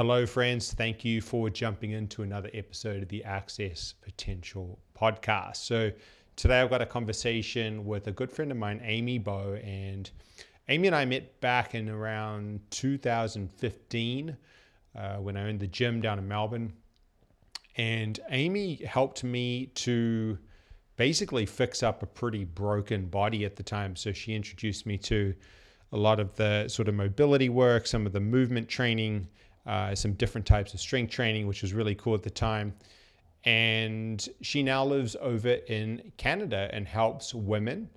Hello, friends. Thank you for jumping into another episode of the Access Potential podcast. So, today I've got a conversation with a good friend of mine, Amy Bow. And Amy and I met back in around 2015 uh, when I owned the gym down in Melbourne. And Amy helped me to basically fix up a pretty broken body at the time. So, she introduced me to a lot of the sort of mobility work, some of the movement training uh, some different types of strength training, which was really cool at the time. And she now lives over in Canada and helps women,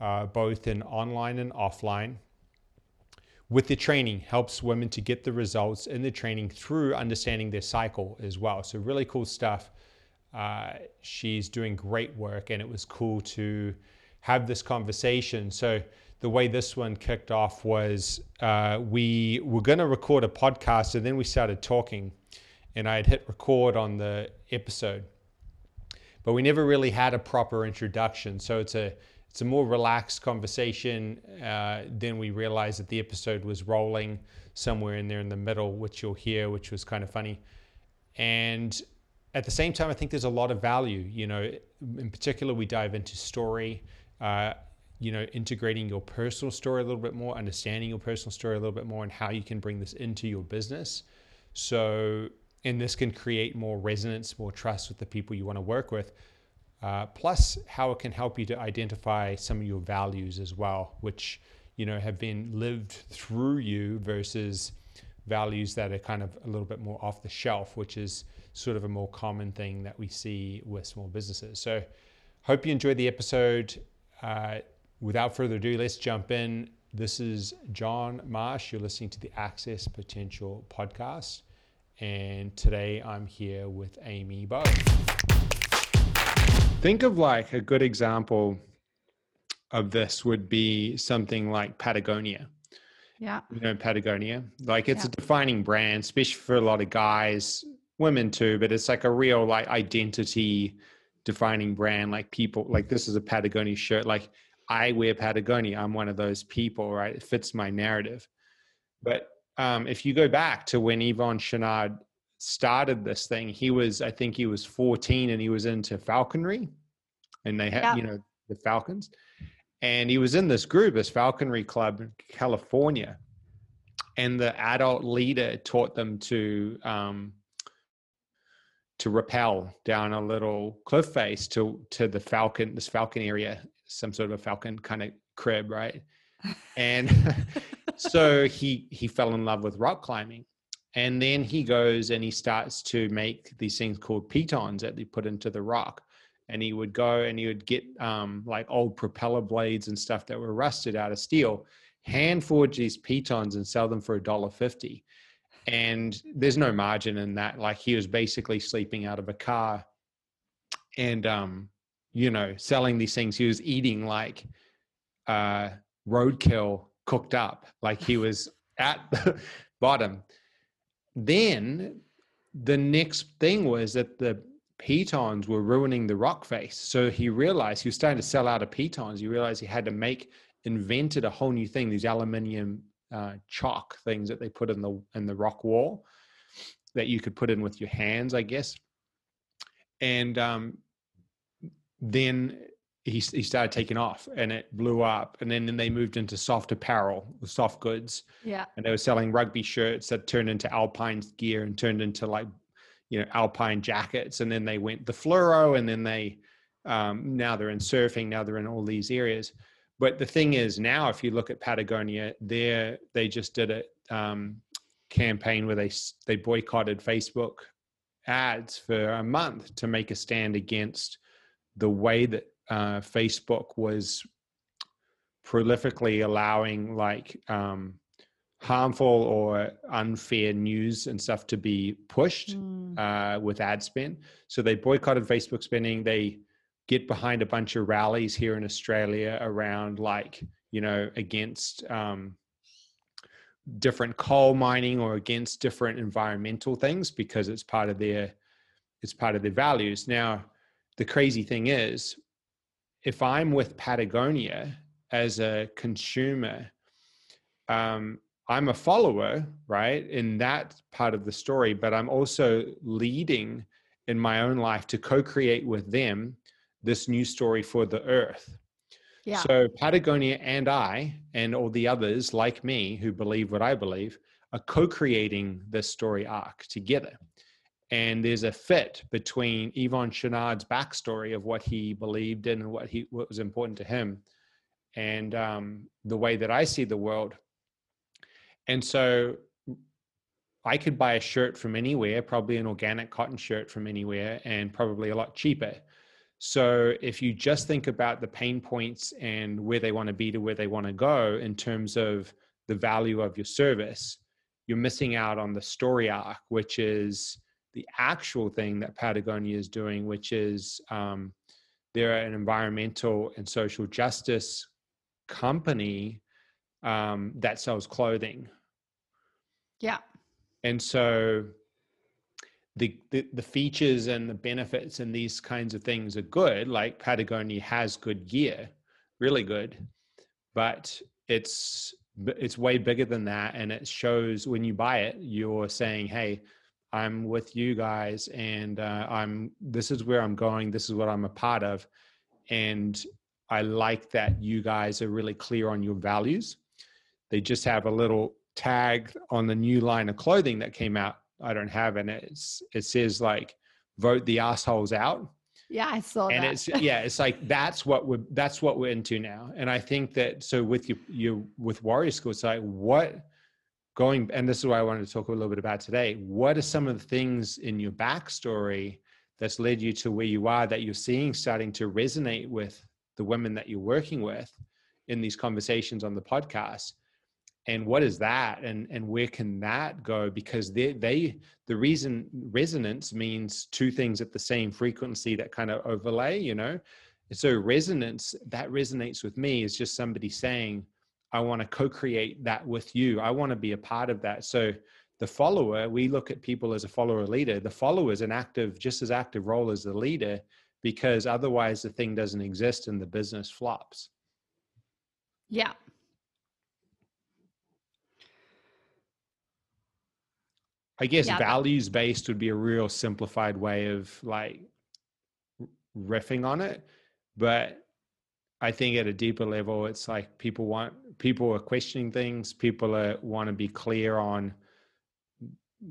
uh, both in online and offline, with the training, helps women to get the results in the training through understanding their cycle as well. So, really cool stuff. Uh, she's doing great work, and it was cool to have this conversation. So, the way this one kicked off was uh, we were going to record a podcast and then we started talking and I had hit record on the episode. But we never really had a proper introduction. So it's a it's a more relaxed conversation. Uh, then we realized that the episode was rolling somewhere in there in the middle, which you'll hear, which was kind of funny. And at the same time, I think there's a lot of value. You know, in particular, we dive into story. Uh, you know, integrating your personal story a little bit more, understanding your personal story a little bit more, and how you can bring this into your business. So, and this can create more resonance, more trust with the people you want to work with. Uh, plus, how it can help you to identify some of your values as well, which you know have been lived through you versus values that are kind of a little bit more off the shelf, which is sort of a more common thing that we see with small businesses. So, hope you enjoyed the episode. Uh, without further ado, let's jump in. This is John Marsh. You're listening to the Access Potential podcast. And today I'm here with Amy Bow. Think of like a good example of this would be something like Patagonia. Yeah. You know, Patagonia. Like it's yeah. a defining brand, especially for a lot of guys, women too, but it's like a real like identity defining brand. Like people like this is a Patagonia shirt. Like I wear Patagonia. I'm one of those people, right? It fits my narrative. But um, if you go back to when Yvon Chouinard started this thing, he was, I think he was 14 and he was into falconry and they had, you know, the Falcons. And he was in this group, this falconry club in California. And the adult leader taught them to, um, to rappel down a little cliff face to to the falcon this falcon area some sort of a falcon kind of crib, right? And so he he fell in love with rock climbing. And then he goes and he starts to make these things called pitons that they put into the rock. And he would go and he would get um, like old propeller blades and stuff that were rusted out of steel, hand forge these pitons and sell them for a dollar fifty. And there's no margin in that. Like he was basically sleeping out of a car. And um, you know, selling these things. He was eating like uh, roadkill cooked up, like he was at the bottom. Then the next thing was that the pitons were ruining the rock face. So he realized he was starting to sell out of pitons. He realized he had to make, invented a whole new thing, these aluminium uh, chock things that they put in the in the rock wall that you could put in with your hands, I guess. And um, then he, he started taking off and it blew up. And then, then they moved into soft apparel soft goods. Yeah. And they were selling rugby shirts that turned into alpine gear and turned into like you know alpine jackets. And then they went the fluoro and then they um, now they're in surfing now they're in all these areas. But the thing is now if you look at patagonia there they just did a um, campaign where they they boycotted facebook ads for a month to make a stand against the way that uh, Facebook was prolifically allowing like um, harmful or unfair news and stuff to be pushed mm. uh, with ad spend. So they boycotted Facebook spending. They get behind a bunch of rallies here in Australia around like you know against um, different coal mining or against different environmental things because it's part of their it's part of their values. Now the crazy thing is, if I'm with Patagonia as a consumer, um, I'm a follower, right, in that part of the story, but I'm also leading in my own life to co create with them this new story for the earth. Yeah. So Patagonia and I, and all the others like me who believe what I believe, are co creating this story arc together. And there's a fit between Yvon Chouinard's backstory of what he believed in and what he what was important to him, and um, the way that I see the world. And so I could buy a shirt from anywhere, probably an organic cotton shirt from anywhere, and probably a lot cheaper. So if you just think about the pain points and where they want to be to where they want to go in terms of the value of your service, you're missing out on the story arc, which is the actual thing that Patagonia is doing, which is um, they're an environmental and social justice company um, that sells clothing. Yeah. And so the, the, the features and the benefits and these kinds of things are good. Like Patagonia has good gear, really good, but it's it's way bigger than that, and it shows when you buy it, you're saying, "Hey, I'm with you guys, and uh, I'm this is where I'm going. This is what I'm a part of," and I like that you guys are really clear on your values. They just have a little tag on the new line of clothing that came out. I don't have, and it's it says like "Vote the assholes out." Yeah, I saw and that. it's yeah, it's like that's what we're that's what we're into now. And I think that so with you you with Warrior School, it's like what going and this is what I wanted to talk a little bit about today. What are some of the things in your backstory that's led you to where you are that you're seeing starting to resonate with the women that you're working with in these conversations on the podcast? and what is that and and where can that go because they they the reason resonance means two things at the same frequency that kind of overlay you know so resonance that resonates with me is just somebody saying i want to co-create that with you i want to be a part of that so the follower we look at people as a follower leader the follower is an active just as active role as the leader because otherwise the thing doesn't exist and the business flops yeah I guess yeah. values based would be a real simplified way of like riffing on it. But I think at a deeper level, it's like people want people are questioning things. People are, want to be clear on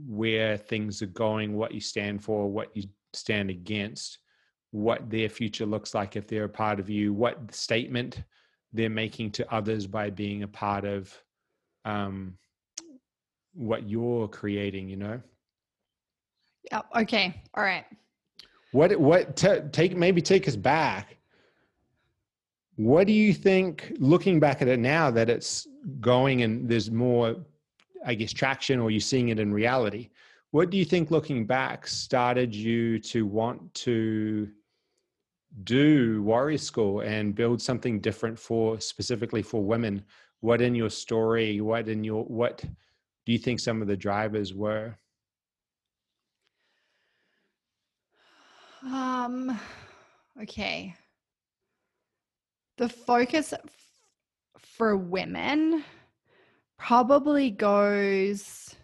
where things are going, what you stand for, what you stand against, what their future looks like if they're a part of you, what statement they're making to others by being a part of um, what you're creating you know yeah okay all right what what t- take maybe take us back what do you think looking back at it now that it's going and there's more i guess traction or you're seeing it in reality what do you think looking back started you to want to do warrior school and build something different for specifically for women what in your story what in your what do you think some of the drivers were? Um, okay. The focus for women probably goes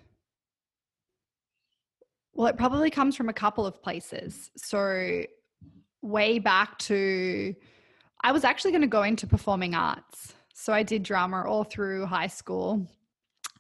well, it probably comes from a couple of places. So, way back to, I was actually going to go into performing arts. So, I did drama all through high school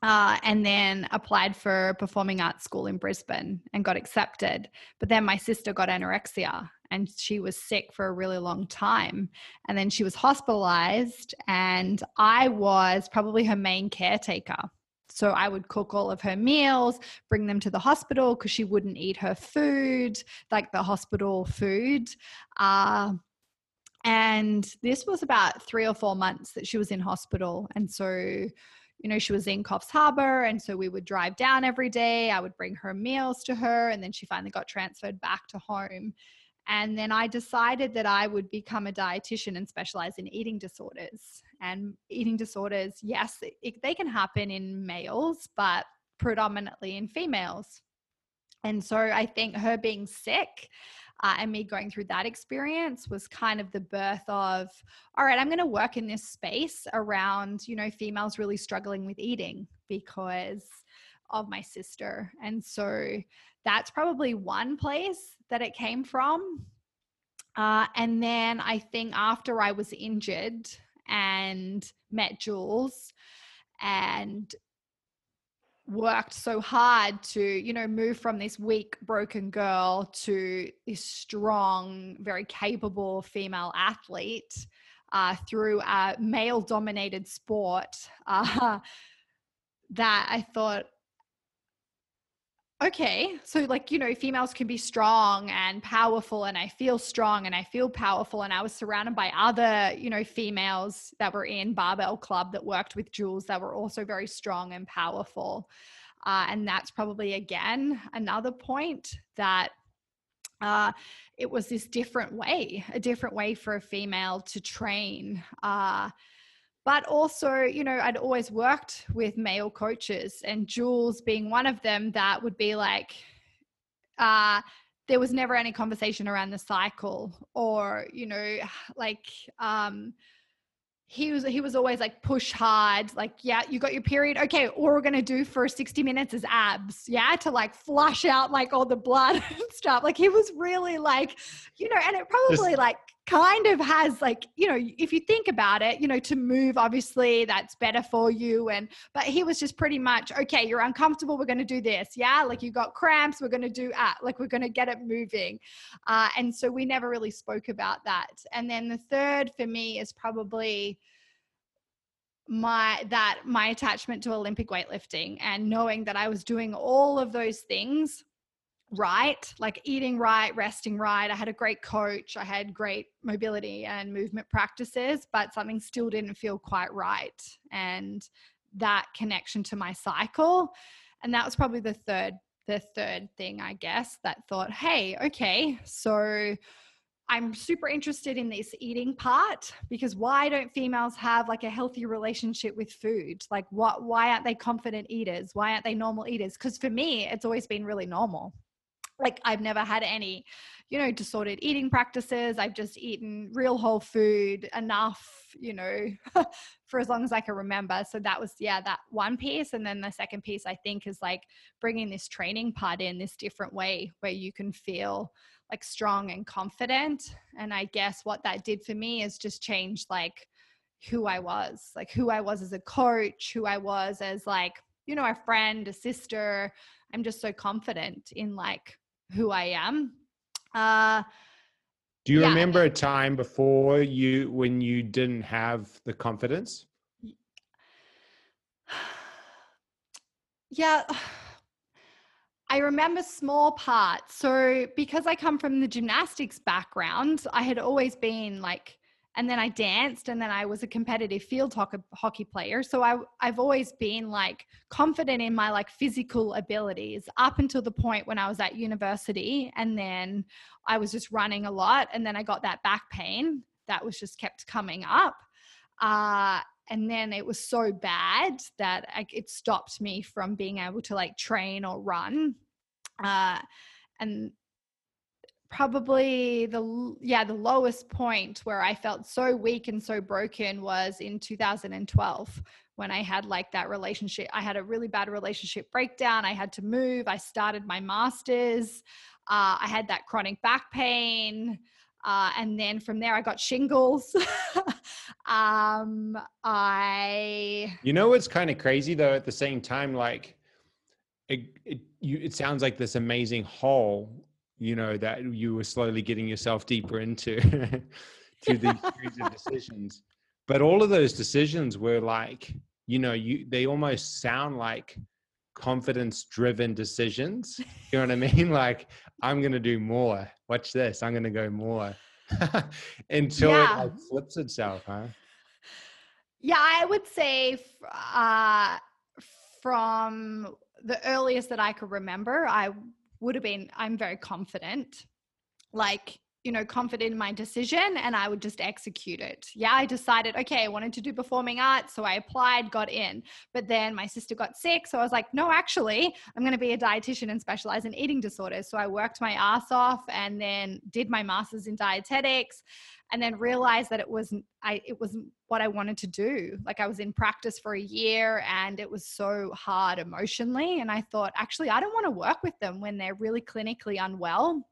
uh, and then applied for performing arts school in Brisbane and got accepted. But then my sister got anorexia and she was sick for a really long time. And then she was hospitalized, and I was probably her main caretaker. So I would cook all of her meals, bring them to the hospital because she wouldn't eat her food, like the hospital food. Uh, and this was about three or four months that she was in hospital. And so you know, she was in Coffs Harbour. And so we would drive down every day. I would bring her meals to her. And then she finally got transferred back to home. And then I decided that I would become a dietitian and specialize in eating disorders. And eating disorders, yes, it, they can happen in males, but predominantly in females. And so I think her being sick uh, and me going through that experience was kind of the birth of all right i'm going to work in this space around you know females really struggling with eating because of my sister and so that's probably one place that it came from. Uh, and then i think after i was injured and met jules and worked so hard to you know move from this weak broken girl to this strong very capable female athlete uh, through a male dominated sport uh, that i thought okay so like you know females can be strong and powerful and i feel strong and i feel powerful and i was surrounded by other you know females that were in barbell club that worked with jules that were also very strong and powerful. Uh, and that's probably again another point that uh, it was this different way a different way for a female to train uh, but also you know i'd always worked with male coaches and jules being one of them that would be like uh there was never any conversation around the cycle or you know like um he was he was always like push hard like yeah you got your period? Okay all we're gonna do for 60 minutes is abs yeah to like flush out like all the blood and stuff. Like he was really like you know and it probably like kind of has like you know if you think about it you know to move obviously that's better for you and but he was just pretty much okay you're uncomfortable we're going to do this yeah? Like you got cramps we're going to do ah like we're going to get it moving. Uh, and so we never really spoke about that. And then the third for me is probably my that my attachment to olympic weightlifting and knowing that i was doing all of those things right, like eating right, resting right. I had a great coach, I had great mobility and movement practices, but something still didn't feel quite right. And that connection to my cycle. And that was probably the third the third thing I guess that thought, "Hey, okay, so I'm super interested in this eating part because why don't females have like a healthy relationship with food? Like what why aren't they confident eaters? Why aren't they normal eaters? Cuz for me it's always been really normal like I've never had any, you know, disordered eating practices. I've just eaten real whole food enough, you know, for as long as I can remember. So that was, yeah, that one piece. And then the second piece, I think, is like bringing this training part in this different way where you can feel like strong and confident. And I guess what that did for me is just change like who I was, like who I was as a coach, who I was as like, you know, a friend, a sister. I'm just so confident in like who I am. Uh, Do you yeah. remember a time before you when you didn't have the confidence? Yeah. I remember small parts. So, because I come from the gymnastics background, I had always been like and then I danced and then I was a competitive field hockey, player. So I, I've always been like confident in my like physical abilities up until the point when I was at university. And then I was just running a lot. And then I got that back pain that was just kept coming up. Uh, and then it was so bad that I, it stopped me from being able to like train or run. Uh, and probably the yeah the lowest point where i felt so weak and so broken was in 2012 when i had like that relationship i had a really bad relationship breakdown i had to move i started my masters uh, i had that chronic back pain uh, and then from there i got shingles. Um i you know what's kind of crazy though at the same time like it, it you it sounds like this amazing hole you know that you were slowly getting yourself deeper into to these series of decisions. But all of those decisions were like you know you they almost sound like confidence driven decisions. You know what i mean? Like i'm gonna do more. Watch this. I'm gonna go more. Until yeah. it like flips itself huh? Yeah i would say uh from the earliest that i could remember i would have been i'm very confident. Like you know, confident in my decision and I would just execute it. Yeah, I decided, okay, I wanted to do performing arts. So I applied, got in. But then my sister got sick. So I was like, no, actually, I'm going to be a dietitian and specialize in eating disorders. So I worked my ass off and then did my master's in dietetics and then realized that it wasn't I it wasn't what I wanted to do. Like I was in practice for a year and it was so hard emotionally and I thought actually I don't want to work with them when they're really clinically unwell.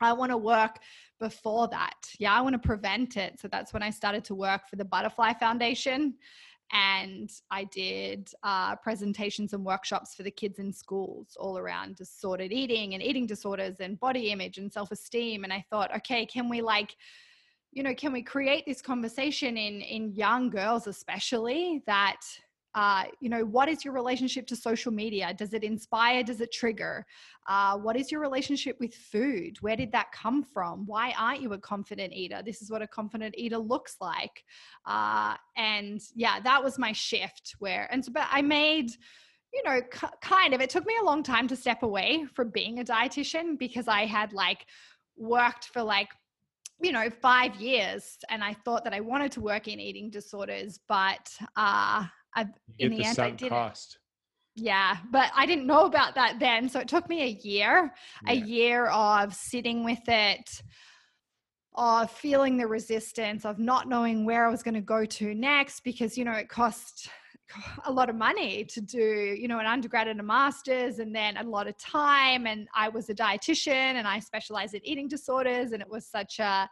I want to work before that. Yeah, I want to prevent it. So that's when I started to work for the Butterfly Foundation. And I did uh, presentations and workshops for the kids in schools all around disordered eating and eating disorders and body image and self esteem. And I thought, okay, can we like, you know, can we create this conversation in in young girls, especially that uh, you know, what is your relationship to social media? Does it inspire? Does it trigger? Uh, what is your relationship with food? Where did that come from? Why aren't you a confident eater? This is what a confident eater looks like. Uh, and yeah, that was my shift where, and so, but I made, you know, c- kind of, it took me a long time to step away from being a dietitian because I had like worked for like you know five years and i thought that i wanted to work in eating disorders but uh I, in the, the end, I did cost. Yeah, but I didn't know about that then. So it took me a year, yeah. a year of sitting with it, of feeling the resistance, of not knowing where I was going to go to next because, you know, it cost a lot of money to do, you know, an undergrad and a master's and then a lot of time. And I was a dietitian and I specialize in eating disorders. And it was such a,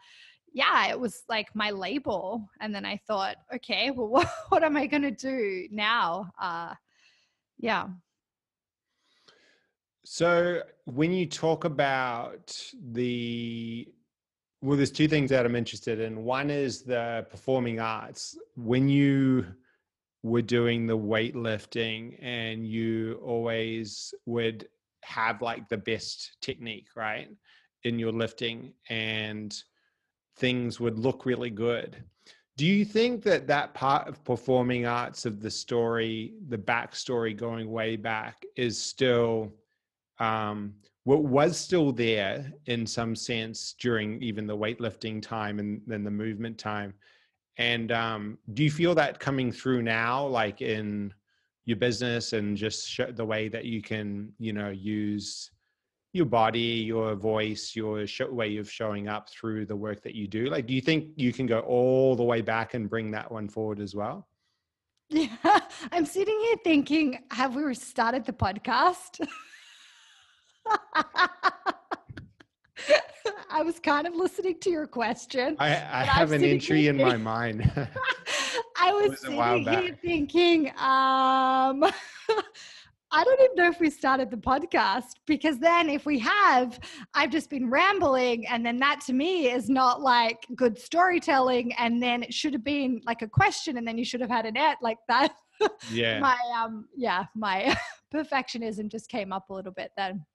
yeah, it was like my label. And then I thought, okay, well, what, what am I going to do now? Uh, yeah. So when you talk about the, well, there's two things that I'm interested in. One is the performing arts. When you were doing the weightlifting and you always would have like the best technique, right? In your lifting and things would look really good. Do you think that that part of performing arts of the story, the backstory going way back, is still um, what was still there in some sense during even the weightlifting time and then the movement time? And um, do you feel that coming through now, like in your business and just the way that you can, you know, use your body, your voice, your show, way of showing up through the work that you do? Like, do you think you can go all the way back and bring that one forward as well? Yeah, I'm sitting here thinking, have we started the podcast? I was kind of listening to your question. I, I have an entry in my mind. I was, was sitting here thinking, um, I don't even know if we started the podcast because then if we have, I've just been rambling. And then that to me is not like good storytelling. And then it should have been like a question and then you should have had an ad like that. Yeah. my, um, yeah, my perfectionism just came up a little bit then.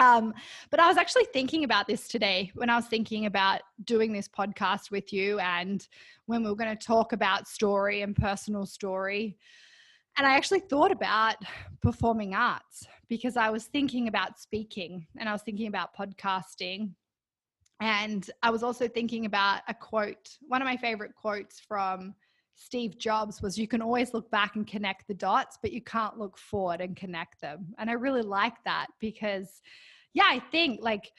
Um, but I was actually thinking about this today when I was thinking about doing this podcast with you and when we were going to talk about story and personal story. And I actually thought about performing arts because I was thinking about speaking and I was thinking about podcasting. And I was also thinking about a quote. One of my favorite quotes from Steve Jobs was You can always look back and connect the dots, but you can't look forward and connect them. And I really like that because, yeah, I think like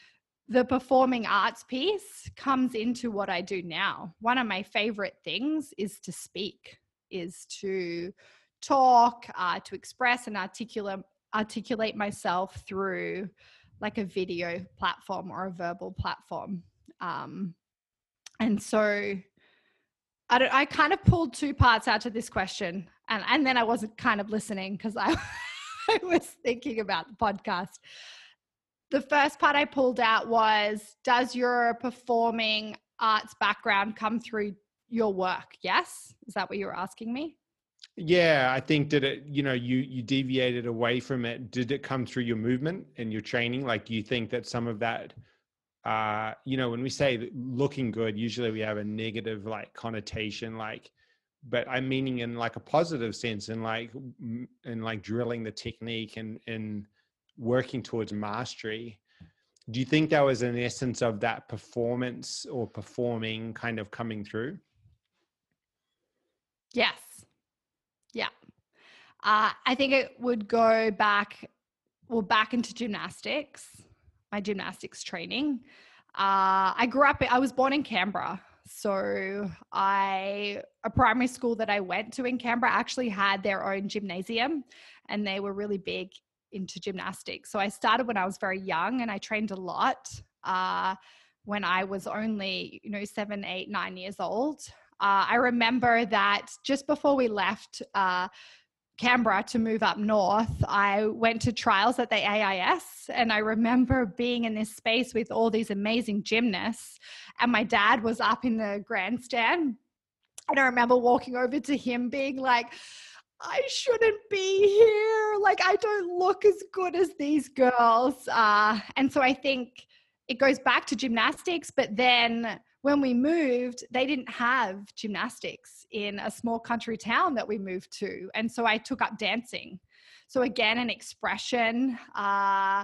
the performing arts piece comes into what I do now. One of my favorite things is to speak, is to talk, uh, to express and articulate articulate myself through like a video platform or a verbal platform. Um, and so I I kind of pulled two parts out of this question and, and then I wasn't kind of listening because I, I was thinking about the podcast. The first part I pulled out was Does your performing arts background come through your work? Yes. Is that what you were asking me? Yeah, I think did it, you know, you you deviated away from it. Did it come through your movement and your training? Like you think that some of that uh, you know, when we say looking good, usually we have a negative like connotation, like, but I'm meaning in like a positive sense, and like in like drilling the technique and and working towards mastery. do you think that was an essence of that performance or performing kind of coming through? Yes. Uh, I think it would go back, well, back into gymnastics, my gymnastics training. Uh, I grew up, I was born in Canberra. So I, a primary school that I went to in Canberra actually had their own gymnasium and they were really big into gymnastics. So I started when I was very young and I trained a lot uh, when I was only, you know, seven, eight, nine years old. Uh, I remember that just before we left uh, Canberra to move up north, I went to trials at the AIS. And I remember being in this space with all these amazing gymnasts. And my dad was up in the grandstand. And I remember walking over to him being like, I shouldn't be here. Like, I don't look as good as these girls. Uh, and so I think it goes back to gymnastics. But then when we moved, they didn't have gymnastics in a small country town that we moved to. And so I took up dancing. So, again, an expression. Uh,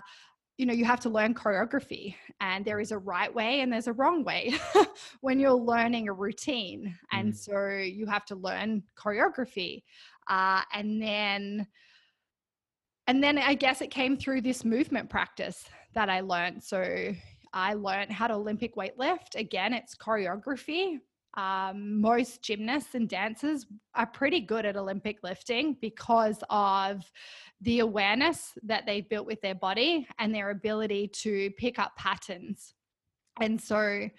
you know, you have to learn choreography, and there is a right way and there's a wrong way when you're learning a routine. And mm. so you have to learn choreography. Uh, and then and then I guess it came through this movement practice that I learned. So I learned how to Olympic weightlift. Again, it's choreography. Um, most gymnasts and dancers are pretty good at Olympic lifting because of the awareness that they've built with their body and their ability to pick up patterns. And so,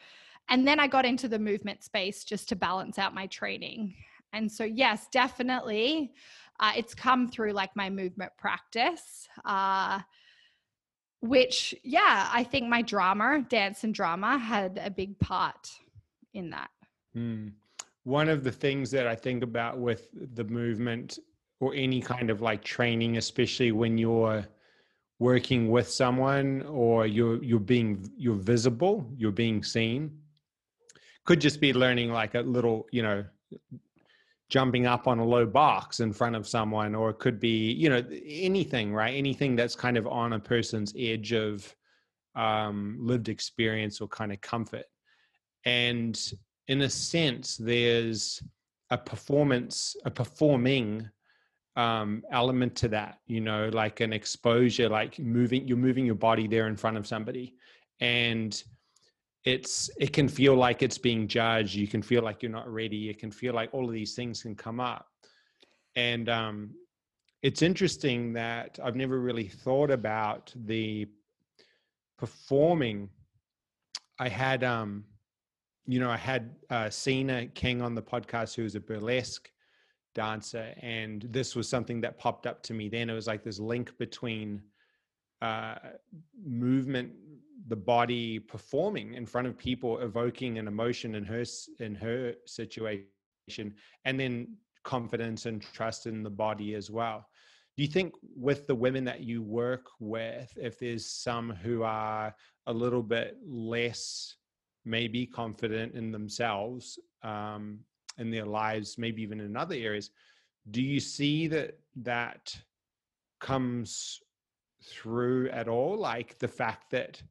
and then I got into the movement space just to balance out my training. And so, yes, definitely, uh, it's come through like my movement practice, uh, which, yeah, I think my drama, dance and drama, had a big part in that. Mm. One of the things that I think about with the movement or any kind of like training, especially when you're working with someone or you're you're being you're visible, you're being seen, could just be learning like a little, you know, jumping up on a low box in front of someone or it could be you know anything right? Anything that's kind of on a person's edge of um, lived experience or kind of comfort. And in a sense there's a performance a performing um, element to that you know like an exposure like moving you're moving your body there in front of somebody. And it's it can feel like it's being judged. You can feel like you're not ready. It can feel like all of these things can come up. And um it's interesting that i've never really thought about the performing. I had um you know i had uh Sina king on the podcast who was a burlesque dancer and this was something that popped up to me then. It was like this link between uh movement the body performing in front of people evoking an emotion in her in her situation and then confidence and trust in the body as well. Do you think with the women that you work with if there's some who are a little bit less maybe confident in themselves um, in their lives maybe even in other areas do you see that that comes through at all? Like the fact that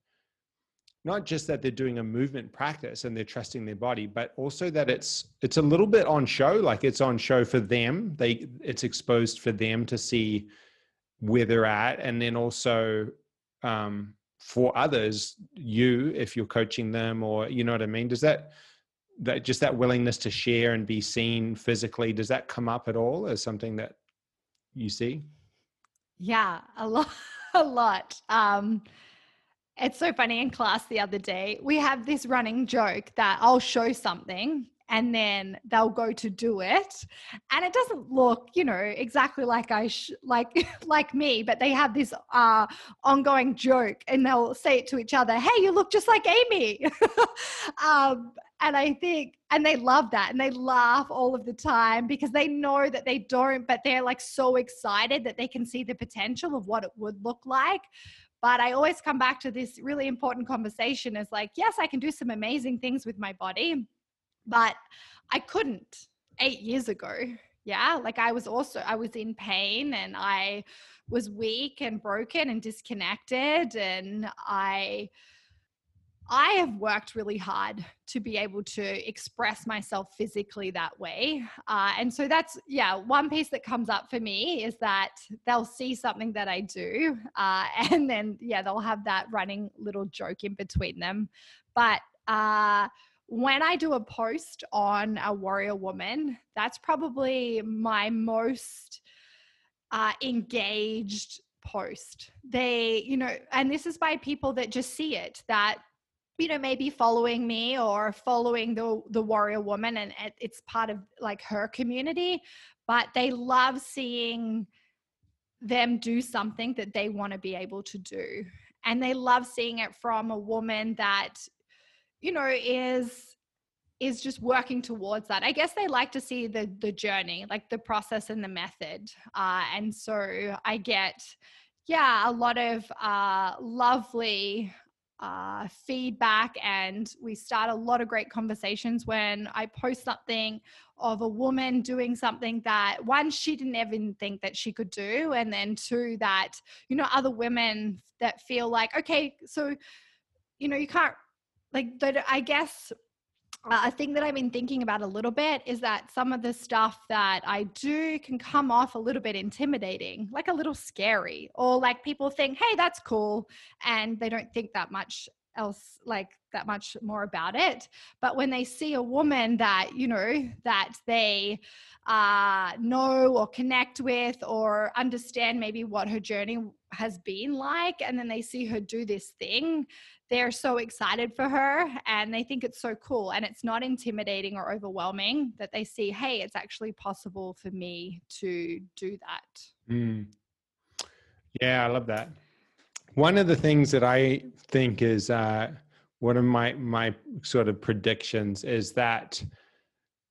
not just that they're doing a movement practice and they're trusting their body but also that it's it's a little bit on show like it's on show for them. They it's exposed for them to see where they're at. And then also um, for others you if you're coaching them or you know what i mean? Does that that just that willingness to share and be seen physically does that come up at all as something that you see? Yeah a lot a lot. Um it's so funny in class the other day. We have this running joke that I'll show something and then they'll go to do it and it doesn't look you know exactly like i sh- like like me but they have this uh ongoing joke and they'll say it to each other hey you look just like amy um and i think and they love that and they laugh all of the time because they know that they don't but they're like so excited that they can see the potential of what it would look like but I always come back to this really important conversation is like, yes, I can do some amazing things with my body, but I couldn't eight years ago. yeah like i was also i was in pain and i was weak and broken and disconnected and i I have worked really hard to be able to express myself physically that way. Uh, and so that's, yeah, one piece that comes up for me is that they'll see something that I do. Uh, and then, yeah, they'll have that running little joke in between them. But uh, when I do a post on a warrior woman, that's probably my most uh, engaged post. They, you know, and this is by people that just see it, that you know maybe following me or following the the warrior woman and it's part of like her community but they love seeing them do something that they want to be able to do. And they love seeing it from a woman that you know is is just working towards that. I guess they like to see the the journey like the process and the method uh, and so i get yeah a lot of uh, lovely uh, feedback and we start a lot of great conversations when I post something of a woman doing something that one she didn't even think that she could do and then two that you know other women that feel like okay so you know you can't like that I guess a thing that I've been thinking about a little bit is that some of the stuff that I do can come off a little bit intimidating, like a little scary, or like people think, hey, that's cool. And they don't think that much else, like that much more about it. But when they see a woman that, you know, that they uh, know or connect with or understand maybe what her journey has been like, and then they see her do this thing, they're so excited for her and they think it's so cool and it's not intimidating or overwhelming that they see hey it's actually possible for me to do that mm. yeah i love that one of the things that i think is uh, one of my my sort of predictions is that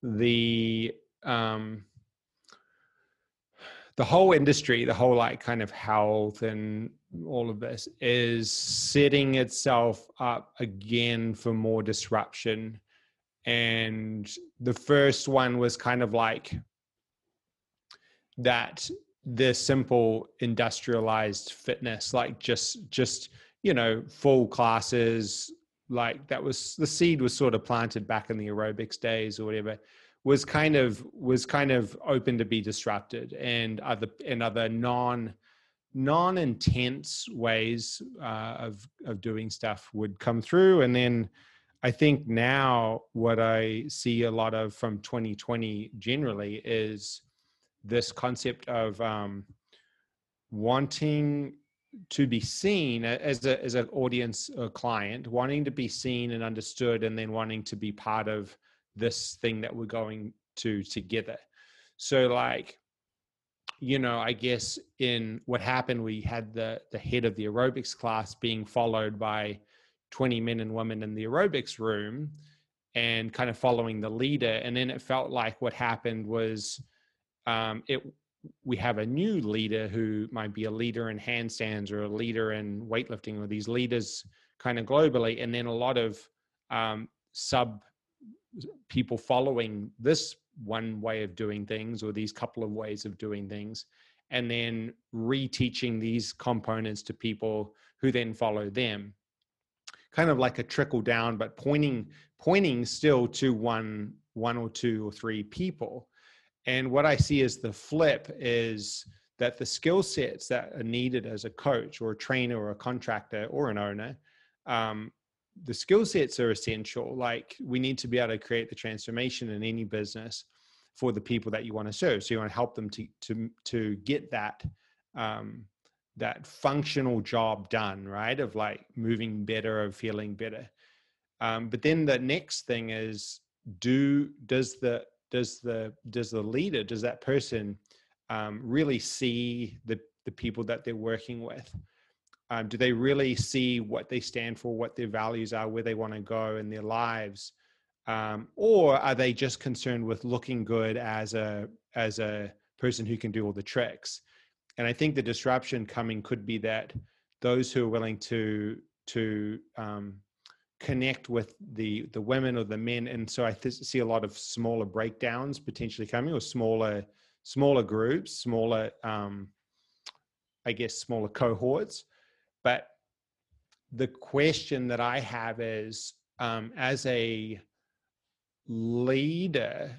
the um the whole industry the whole like kind of health and all of this is setting itself up again for more disruption. And the first one was kind of like that the simple industrialized fitness, like just, just, you know, full classes, like that was the seed was sort of planted back in the aerobics days or whatever was kind of was kind of open to be disrupted and other and other non non-intense ways uh, of of doing stuff would come through. And then i think now what i see a lot of from 2020 generally is this concept of um, wanting to be seen as a as an audience or client wanting to be seen and understood and then wanting to be part of this thing that we're going to together so like you know, I guess in what happened, we had the the head of the aerobics class being followed by 20 men and women in the aerobics room and kind of following the leader. And then it felt like what happened was um, it we have a new leader who might be a leader in handstands or a leader in weightlifting or these leaders kind of globally, and then a lot of um, sub people following this one way of doing things or these couple of ways of doing things and then reteaching these components to people who then follow them. Kind of like a trickle down but pointing pointing still to one one or two or three people. And what i see as the flip is that the skill sets that are needed as a coach or a trainer or a contractor or an owner um, the skill sets are essential. Like we need to be able to create the transformation in any business for the people that you want to serve. So you want to help them to to to get that um, that functional job done, right? Of like moving better, of feeling better. Um, but then the next thing is do does the does the does the leader does that person um, really see the the people that they're working with um, do they really see what they stand for, what their values are, where they want to go in their lives? Um, or are they just concerned with looking good as a as a person who can do all the tricks? And I think the disruption coming could be that those who are willing to to um, connect with the the women or the men and so i th- see a lot of smaller breakdowns potentially coming or smaller smaller groups smaller um i guess smaller cohorts but the question that i have is um as a leader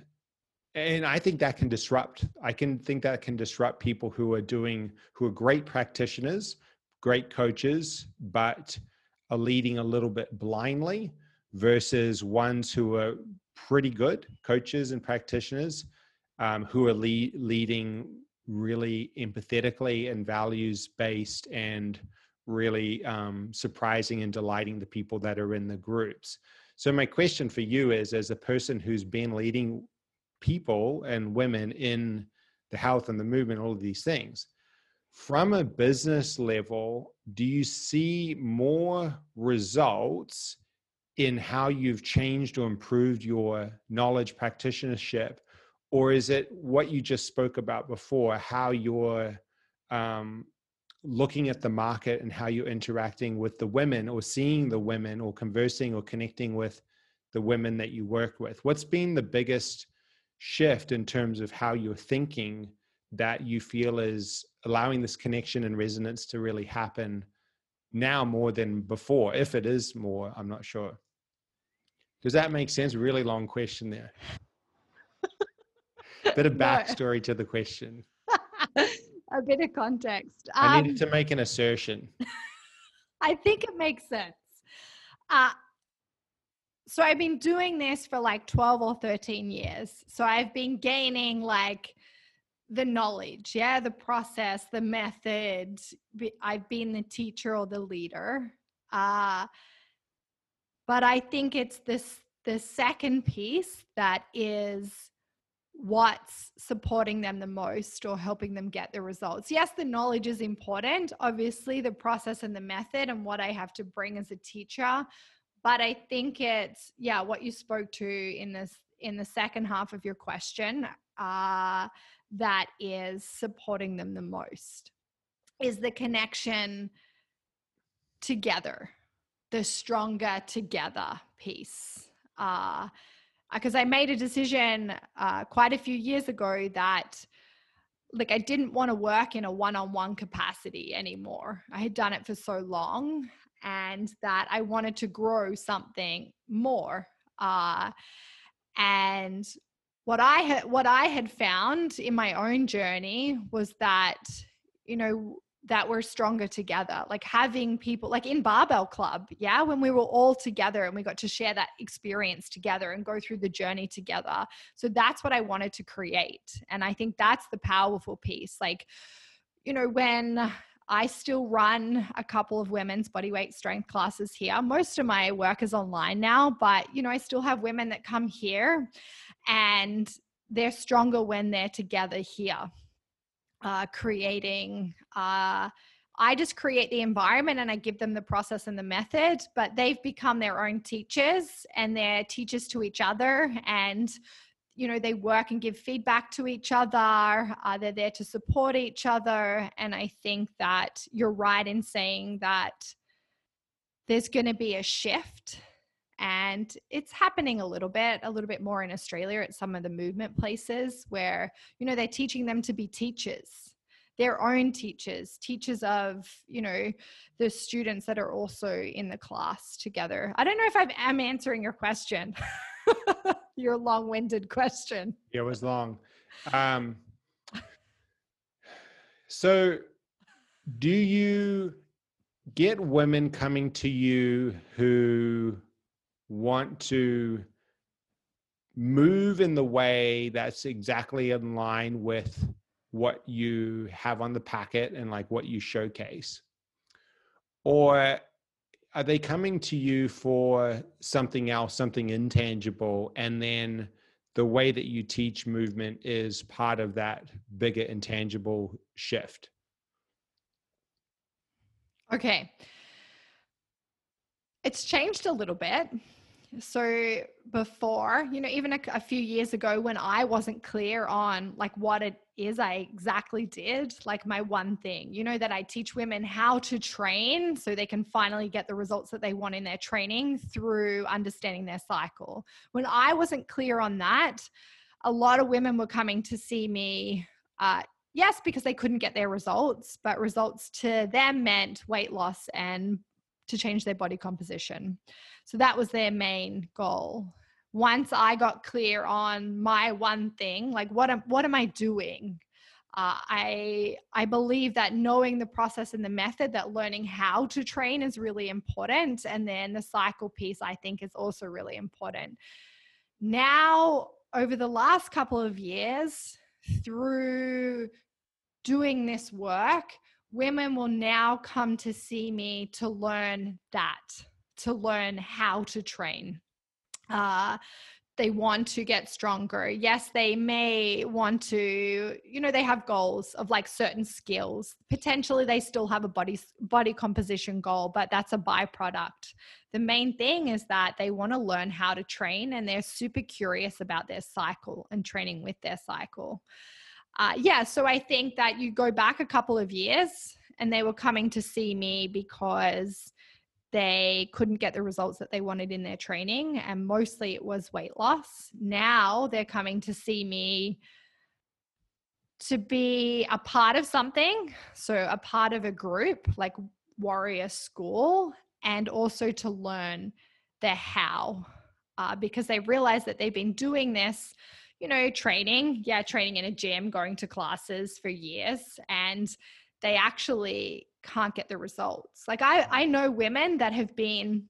and i think that can disrupt i can think that can disrupt people who are doing who are great practitioners great coaches but are leading a little bit blindly versus ones who are pretty good coaches and practitioners um, who are lead, leading really empathetically and values based and really um, surprising and delighting the people that are in the groups. So, my question for you is as a person who's been leading people and women in the health and the movement, all of these things, from a business level, do you see more results in how you've changed or improved your knowledge practitionership? Or is it what you just spoke about before, how you're um, looking at the market and how you're interacting with the women or seeing the women or conversing or connecting with the women that you work with? What's been the biggest shift in terms of how you're thinking that you feel is allowing this connection and resonance to really happen now more than before? If it is more i'm not sure. Does that make sense? Really long question there. Bit of backstory no. to the question a bit of context um, i needed to make an assertion i think it makes sense uh, so i've been doing this for like 12 or 13 years so i've been gaining like the knowledge, yeah, the process, the method. I've been the teacher or the leader. Uh, but I think it's this the second piece that is what's supporting them the most or helping them get the results. Yes, the knowledge is important, obviously, the process and the method and what I have to bring as a teacher. But I think it's, yeah, what you spoke to in this in the second half of your question. Uh, that is supporting them the most is the connection together the stronger together piece because uh, i made a decision uh, quite a few years ago that like i didn't want to work in a one-on-one capacity anymore. I had done it for so long and that i wanted to grow something more uh, and what I had what I had found in my own journey was that you know that we're stronger together. Like having people like in barbell club yeah when we were all together and we got to share that experience together and go through the journey together. So that's what i wanted to create. And i think that's the powerful piece. Like you know when I still run a couple of women's bodyweight strength classes here. Most of my work is online now, but you know, I still have women that come here and they're stronger when they're together here, uh, creating. Uh, I just create the environment and I give them the process and the method, but they've become their own teachers and they're teachers to each other. And you know they work and give feedback to each other uh, they're there to support each other and i think that you're right in saying that there's going to be a shift and it's happening a little bit a little bit more in australia at some of the movement places where you know they're teaching them to be teachers their own teachers teachers of you know the students that are also in the class together i don't know if i am answering your question your long-winded question. It was long. Um, so, do you get women coming to you who want to move in the way that's exactly in line with what you have on the packet and like what you showcase? Or are they coming to you for something else, something intangible, and then the way that you teach movement is part of that bigger intangible shift? Okay. It's changed a little bit. So before, you know, even a, a few years ago when I wasn't clear on like what it is I exactly did like my one thing. You know, that I teach women how to train so they can finally get the results that they want in their training through understanding their cycle. When I wasn't clear on that, a lot of women were coming to see me. Uh, yes, because they couldn't get their results, but results to them meant weight loss and to change their body composition. So that was their main goal once I got clear on my one thing, like what am what am I doing? Uh, I I believe that knowing the process and the method, that learning how to train is really important, and then the cycle piece I think is also really important. Now, over the last couple of years, through doing this work, women will now come to see me to learn that, to learn how to train uh, they want to get stronger. Yes, they may want to, you know, they have goals of like certain skills. Potentially they still have a body body composition goal, but that's a byproduct. The main thing is that they want to learn how to train and they're super curious about their cycle and training with their cycle. Uh, yeah, so I think that you go back a couple of years and they were coming to see me because they couldn't get the results that they wanted in their training and mostly it was weight loss. Now they're coming to see me to be a part of something so a part of a group like warrior school and also to learn the how uh, because they realize that they've been doing this you know training yeah training in a gym going to classes for years and they actually can't get the results. Like I I know women that have been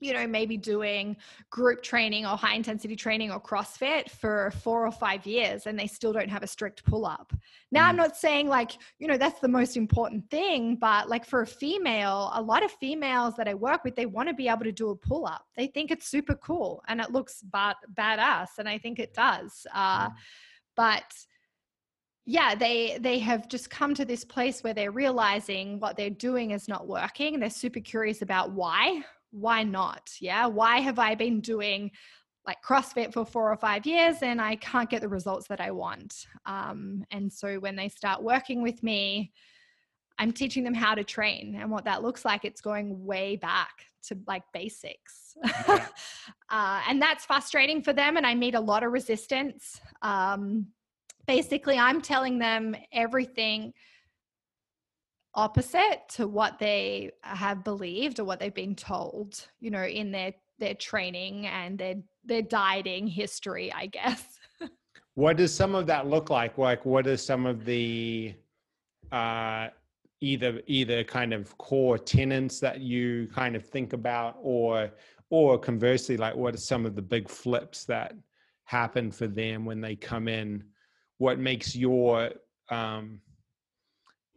you know, maybe doing group training or high intensity training or CrossFit for four or five years and they still don't have a strict pull up. Now, mm. I'm not saying like, you know, that's the most important thing, but like for a female, a lot of females that I work with, they want to be able to do a pull up. They think it's super cool and it looks bad, badass. And I think it does. Uh, mm. But yeah they they have just come to this place where they're realizing what they're doing is not working they're super curious about why why not? Yeah why have i been doing like crossfit for four or five years and i can't get the results that i want? Um, and so when they start working with me i'm teaching them how to train and what that looks like it's going way back to like basics. Yeah. uh, and that's frustrating for them and i meet a lot of resistance. Um, basically I'm telling them everything opposite to what they have believed or what they've been told, you know, in their their training and their their dieting history, I guess. what does some of that look like? Like what are some of the uh either either kind of core tenants that you kind of think about or or conversely like what are some of the big flips that happen for them when they come in what makes your um,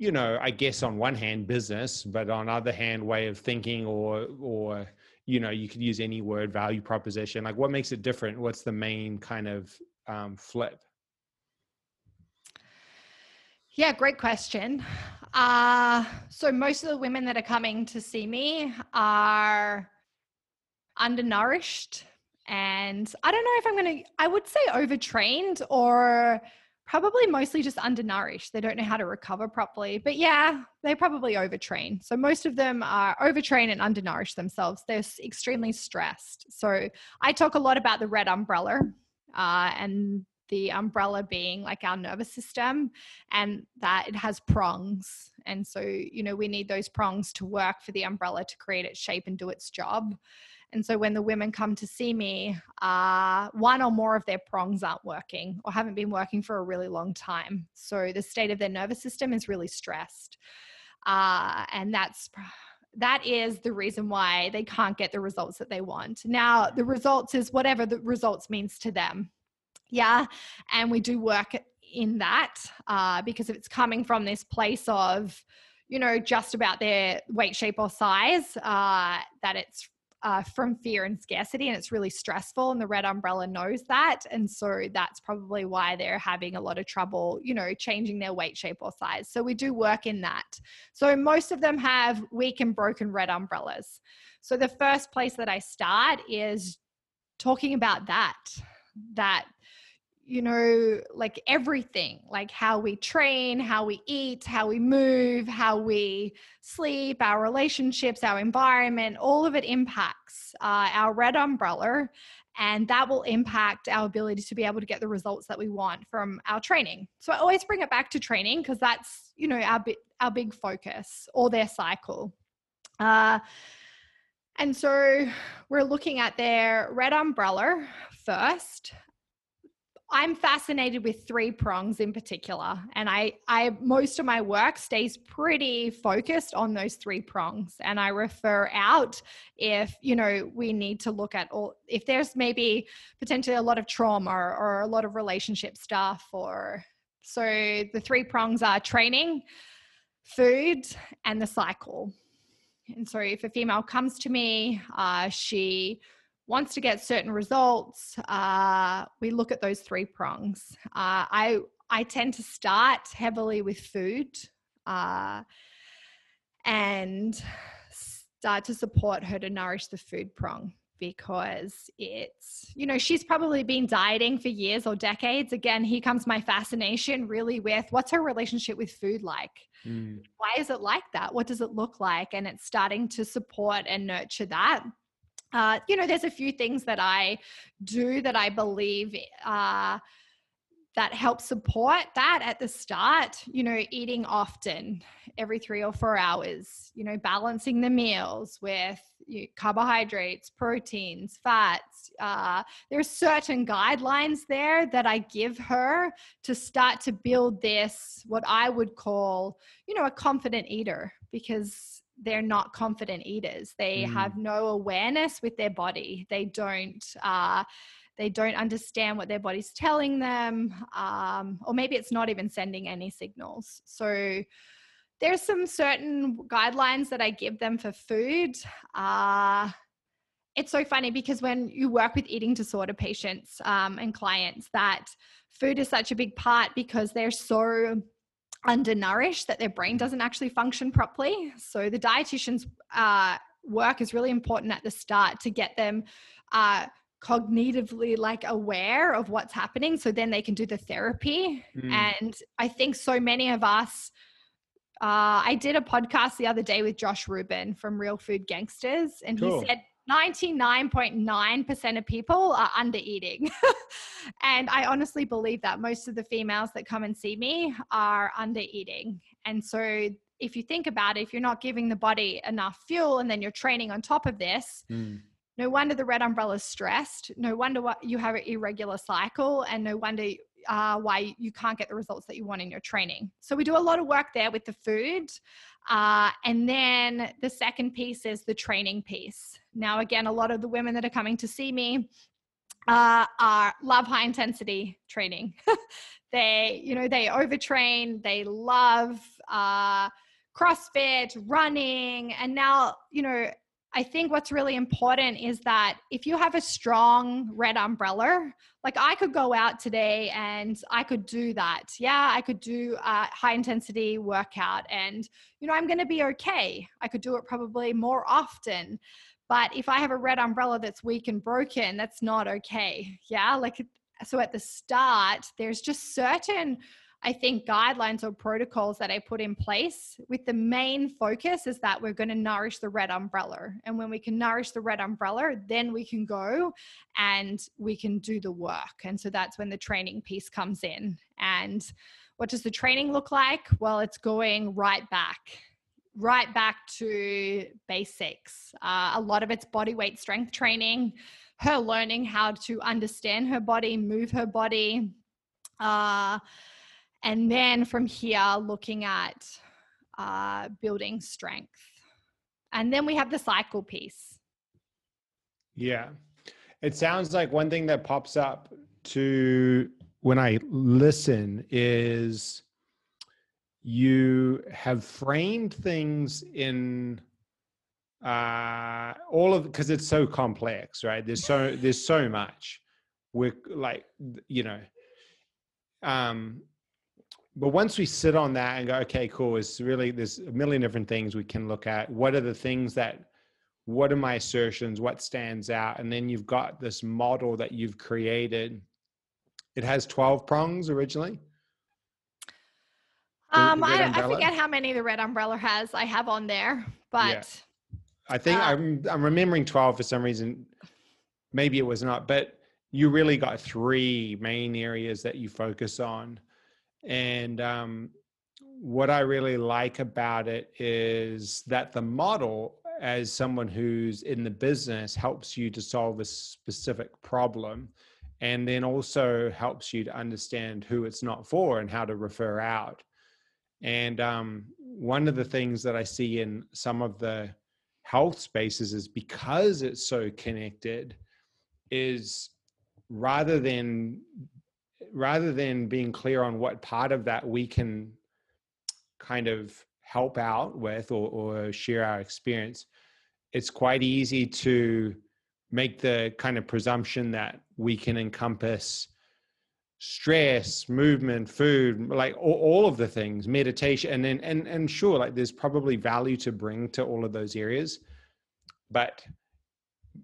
you know i guess on one hand business but on other hand way of thinking or or you know you could use any word value proposition. Like what makes it different? What's the main kind of um, flip? Yeah great question. Uh, so most of the women that are coming to see me are undernourished and i don't know if i'm going to i would say overtrained or probably mostly just undernourished. They don't know how to recover properly. But yeah, they probably overtrain. So most of them are overtrain and undernourished themselves. They're extremely stressed. So I talk a lot about the red umbrella uh, and the umbrella being like our nervous system and that it has prongs. And so, you know, we need those prongs to work for the umbrella to create its shape and do its job. And so when the women come to see me, uh, one or more of their prongs aren't working or haven't been working for a really long time. So the state of their nervous system is really stressed. Uh, and that's that is the reason why they can't get the results that they want. Now, the results is whatever the results means to them. Yeah. And we do work in that uh, because if it's coming from this place of, you know, just about their weight, shape, or size, uh, that it's uh, from fear and scarcity, and it's really stressful. And the red umbrella knows that. And so that's probably why they're having a lot of trouble, you know, changing their weight, shape, or size. So we do work in that. So most of them have weak and broken red umbrellas. So the first place that I start is talking about that, that you know, like everything, like how we train, how we eat, how we move, how we sleep, our relationships, our environment, all of it impacts uh, our red umbrella. And that will impact our ability to be able to get the results that we want from our training. So I always bring it back to training because that's, you know, our, our big focus or their cycle. Uh, and so we're looking at their red umbrella first. I'm fascinated with three prongs in particular, and I, I most of my work stays pretty focused on those three prongs, and I refer out if you know we need to look at all if there's maybe potentially a lot of trauma or, or a lot of relationship stuff, or so the three prongs are training, food, and the cycle. And so if a female comes to me, uh, she wants to get certain results, uh, we look at those three prongs. Uh, I I tend to start heavily with food, uh, and start to support her to nourish the food prong because it's you know she's probably been dieting for years or decades. Again, here comes my fascination really with what's her relationship with food like. Mm. Why is it like that? What does it look like? And it's starting to support and nurture that uh, you know, there's a few things that I do that I believe uh, that help support that at the start. You know, eating often, every three or four hours. You know, balancing the meals with you, carbohydrates, proteins, fats. Uh, there are certain guidelines there that I give her to start to build this, what I would call, you know, a confident eater, because they're not confident eaters. They mm. have no awareness with their body. They don't. Uh, they don't understand what their body's telling them, um, or maybe it's not even sending any signals. So there's some certain guidelines that I give them for food. Uh, it's so funny because when you work with eating disorder patients um, and clients, that food is such a big part because they're so undernourished that their brain doesn't actually function properly. So the dietitian's uh, work is really important at the start to get them uh, cognitively like aware of what's happening so then they can do the therapy mm. and i think so many of us uh, i did a podcast the other day with josh rubin from real food gangsters and cool. he said 99.9% of people are under eating. and I honestly believe that most of the females that come and see me are under eating. And so if you think about it, if you're not giving the body enough fuel and then you're training on top of this, mm. no wonder the red umbrella is stressed. No wonder what you have an irregular cycle and no wonder uh, why you can't get the results that you want in your training. So we do a lot of work there with the food. Uh, and then the second piece is the training piece. Now, again, a lot of the women that are coming to see me uh, are love high intensity training. they, you know, they overtrain. They love uh, CrossFit, running, and now, you know, I think what's really important is that if you have a strong red umbrella, like I could go out today and I could do that. Yeah, I could do a high intensity workout and, you know, I'm going to be okay. I could do it probably more often. But if I have a red umbrella that's weak and broken, that's not okay. Yeah. Like, so at the start, there's just certain I think, guidelines or protocols that I put in place with the main focus is that we're going to nourish the red umbrella. And when we can nourish the red umbrella, then we can go and we can do the work. And so that's when the training piece comes in. And what does the training look like? Well, it's going right back right back to basics. Uh, a lot of it's body weight strength training, her learning how to understand her body, move her body, uh, and then from here, looking at uh, building strength. And then we have the cycle piece. Yeah. It sounds like one thing that pops up to when I listen is you have framed things in uh all of because it's so complex right there's so there's so much we're like you know um but once we sit on that and go, okay, cool, it's really there's a million different things we can look at. What are the things that what are my assertions? What stands out? And then you've got this model that you've created it has 12 prongs originally. Um, I, I, forget how many the red umbrella has. I have on there, but yeah. I think uh, I'm I'm remembering 12 for some reason. Maybe it was not, but you really got three main areas that you focus on, and um, what I really like about it is that the model, as someone who's in the business, helps you to solve a specific problem and then also helps you to understand who it's not for and how to refer out. And um, one of the things that I see in some of the health spaces is because it's so connected, is rather than rather than being clear on what part of that we can kind of help out with or, or share our experience, it's quite easy to make the kind of presumption that we can encompass stress movement food like all, all, of the things meditation and then and and sure like there's probably value to bring to all of those areas but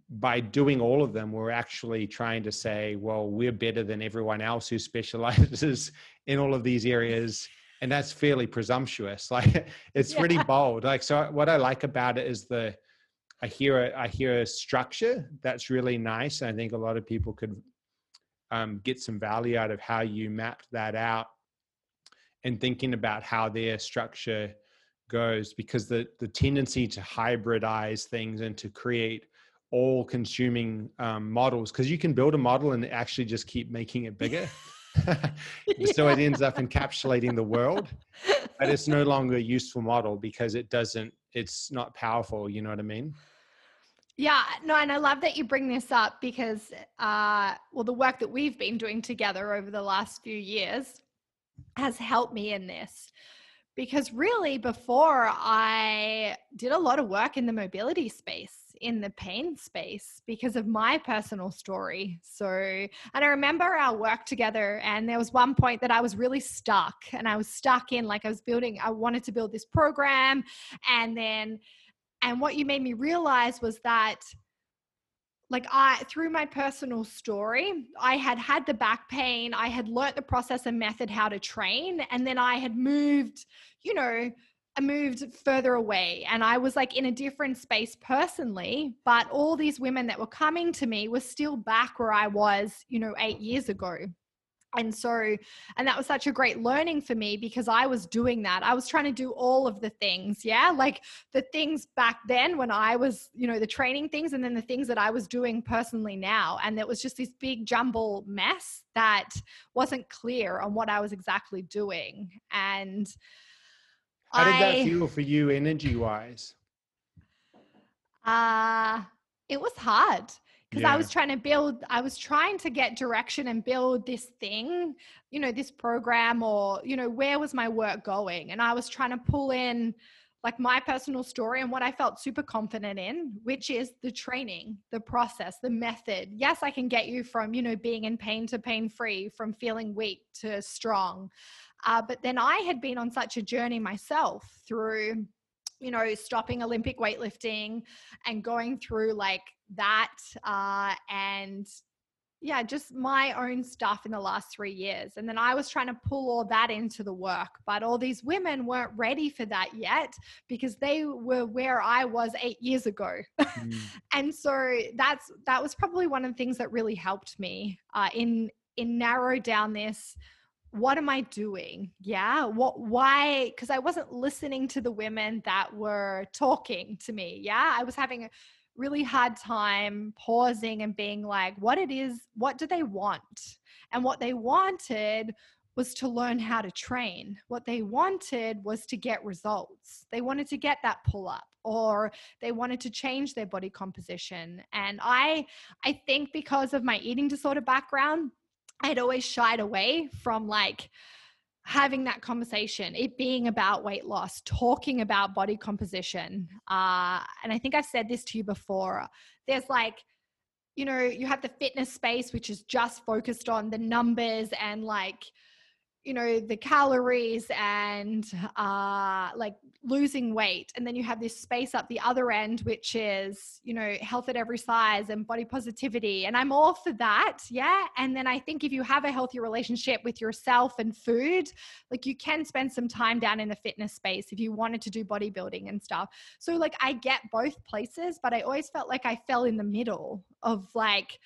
by doing all of them we're actually trying to say well we're better than everyone else who specializes in all of these areas and that's fairly presumptuous like it's yeah. pretty bold like so what i like about it is the I hear a, I hear a structure that's really nice. I think a lot of people could um, get some value out of how you mapped that out and thinking about how their structure goes because the the tendency to hybridize things and to create all consuming um, models because you can build a model and actually just keep making it bigger. So it ends up encapsulating the world but it's no longer a useful model because it doesn't it's not powerful you know what i mean yeah, no, and I love that you bring this up because, uh, well, the work that we've been doing together over the last few years has helped me in this. Because really, before I did a lot of work in the mobility space, in the pain space, because of my personal story. So, and I remember our work together, and there was one point that I was really stuck, and I was stuck in like I was building, I wanted to build this program, and then and what you made me realize was that like I through my personal story, I had had the back pain, I had learnt the process and method how to train, and then I had moved, you know, I moved further away. And I was like in a different space personally, but all these women that were coming to me were still back where I was, you know, 8 years ago and so and that was such a great learning for me because i was doing that. I was trying to do all of the things yeah? Like the things back then when i was you know the training things and then the things that i was doing personally now. And it was just this big jumble mess that wasn't clear on what i was exactly doing. And how did I, that feel for you energy wise uh it was hard because yeah. I was trying to build, I was trying to get direction and build this thing, you know, this program or, you know, where was my work going? And I was trying to pull in like my personal story and what I felt super confident in, which is the training, the process, the method. Yes, I can get you from, you know, being in pain to pain free, from feeling weak to strong. Uh, but then I had been on such a journey myself through you know, stopping Olympic weightlifting and going through like that uh, and yeah, just my own stuff in the last three years. And then I was trying to pull all that into the work, but all these women weren't ready for that yet because they were where I was eight years ago. Mm. and so that's that was probably one of the things that really helped me uh, in in narrow down this what am I doing? Yeah. What, why? Because I wasn't listening to the women that were talking to me. Yeah. I was having a really hard time pausing and being like, what it is, what do they want? And what they wanted was to learn how to train. What they wanted was to get results. They wanted to get that pull up or they wanted to change their body composition. And I I think because of my eating disorder background, I'd always shied away from like having that conversation, it being about weight loss, talking about body composition. Uh, and I think I've said this to you before. There's like, you know, you have the fitness space, which is just focused on the numbers and like, you know the calories and uh like losing weight and then you have this space up the other end which is you know health at every size and body positivity and i'm all for that yeah? And then i think if you have a healthy relationship with yourself and food like you can spend some time down in the fitness space if you wanted to do bodybuilding and stuff. So like i get both places but i always felt like i fell in the middle of like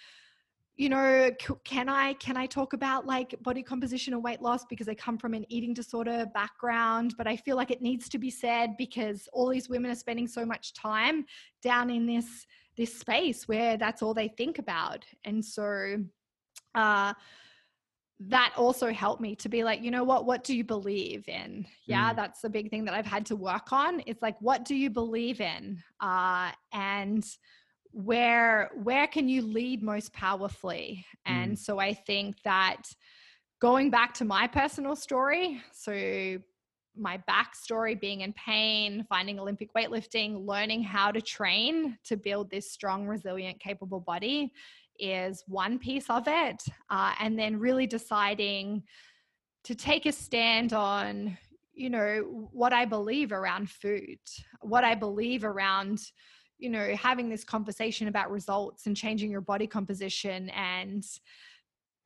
you know can i can i talk about like body composition and weight loss because i come from an eating disorder background but i feel like it needs to be said because all these women are spending so much time down in this this space where that's all they think about. And so uh that also helped me to be like you know what? What do you believe in? Yeah mm. that's the big thing that i've had to work on. It's like what do you believe in? Uh and where where can you lead most powerfully and mm. so i think that going back to my personal story so my backstory being in pain finding olympic weightlifting learning how to train to build this strong resilient capable body is one piece of it uh, and then really deciding to take a stand on you know what i believe around food what i believe around you know having this conversation about results and changing your body composition and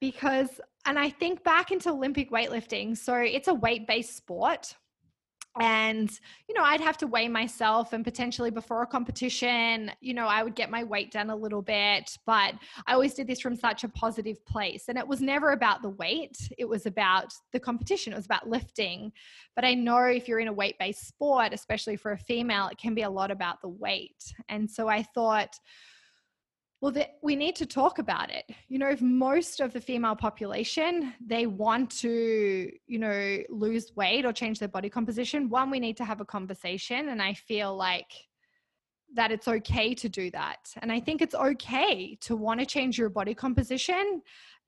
because and i think back into olympic weightlifting so it's a weight based sport and you know i'd have to weigh myself and potentially before a competition you know i would get my weight down a little bit. But i always did this from such a positive place. And it was never about the weight. It was about the competition. It was about lifting. But i know if you're in a weight based sport especially for a female it can be a lot about the weight. And so i thought well the, we need to talk about it. You know if most of the female population they want to you know lose weight or change their body composition one we need to have a conversation and i feel like that it's okay to do that. And i think it's okay to want to change your body composition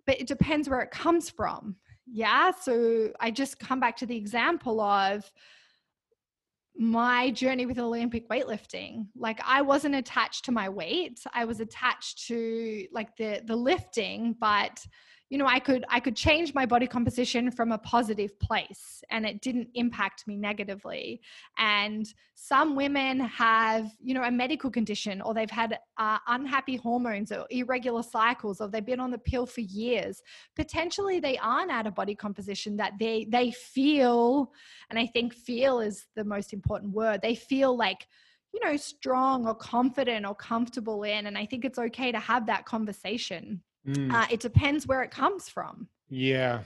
but it depends where it comes from. Yeah so i just come back to the example of my journey with Olympic weightlifting. Like I wasn't attached to my weight. I was attached to like the the lifting, but you know i could i could change my body composition from a positive place and it didn't impact me negatively. And some women have you know a medical condition or they've had uh, unhappy hormones or irregular cycles or they've been on the pill for years. Potentially they aren't at a body composition that they they feel and i think feel is the most important word they feel like you know strong or confident or comfortable in. And i think it's okay to have that conversation Mm. Uh, it depends where it comes from. Yeah,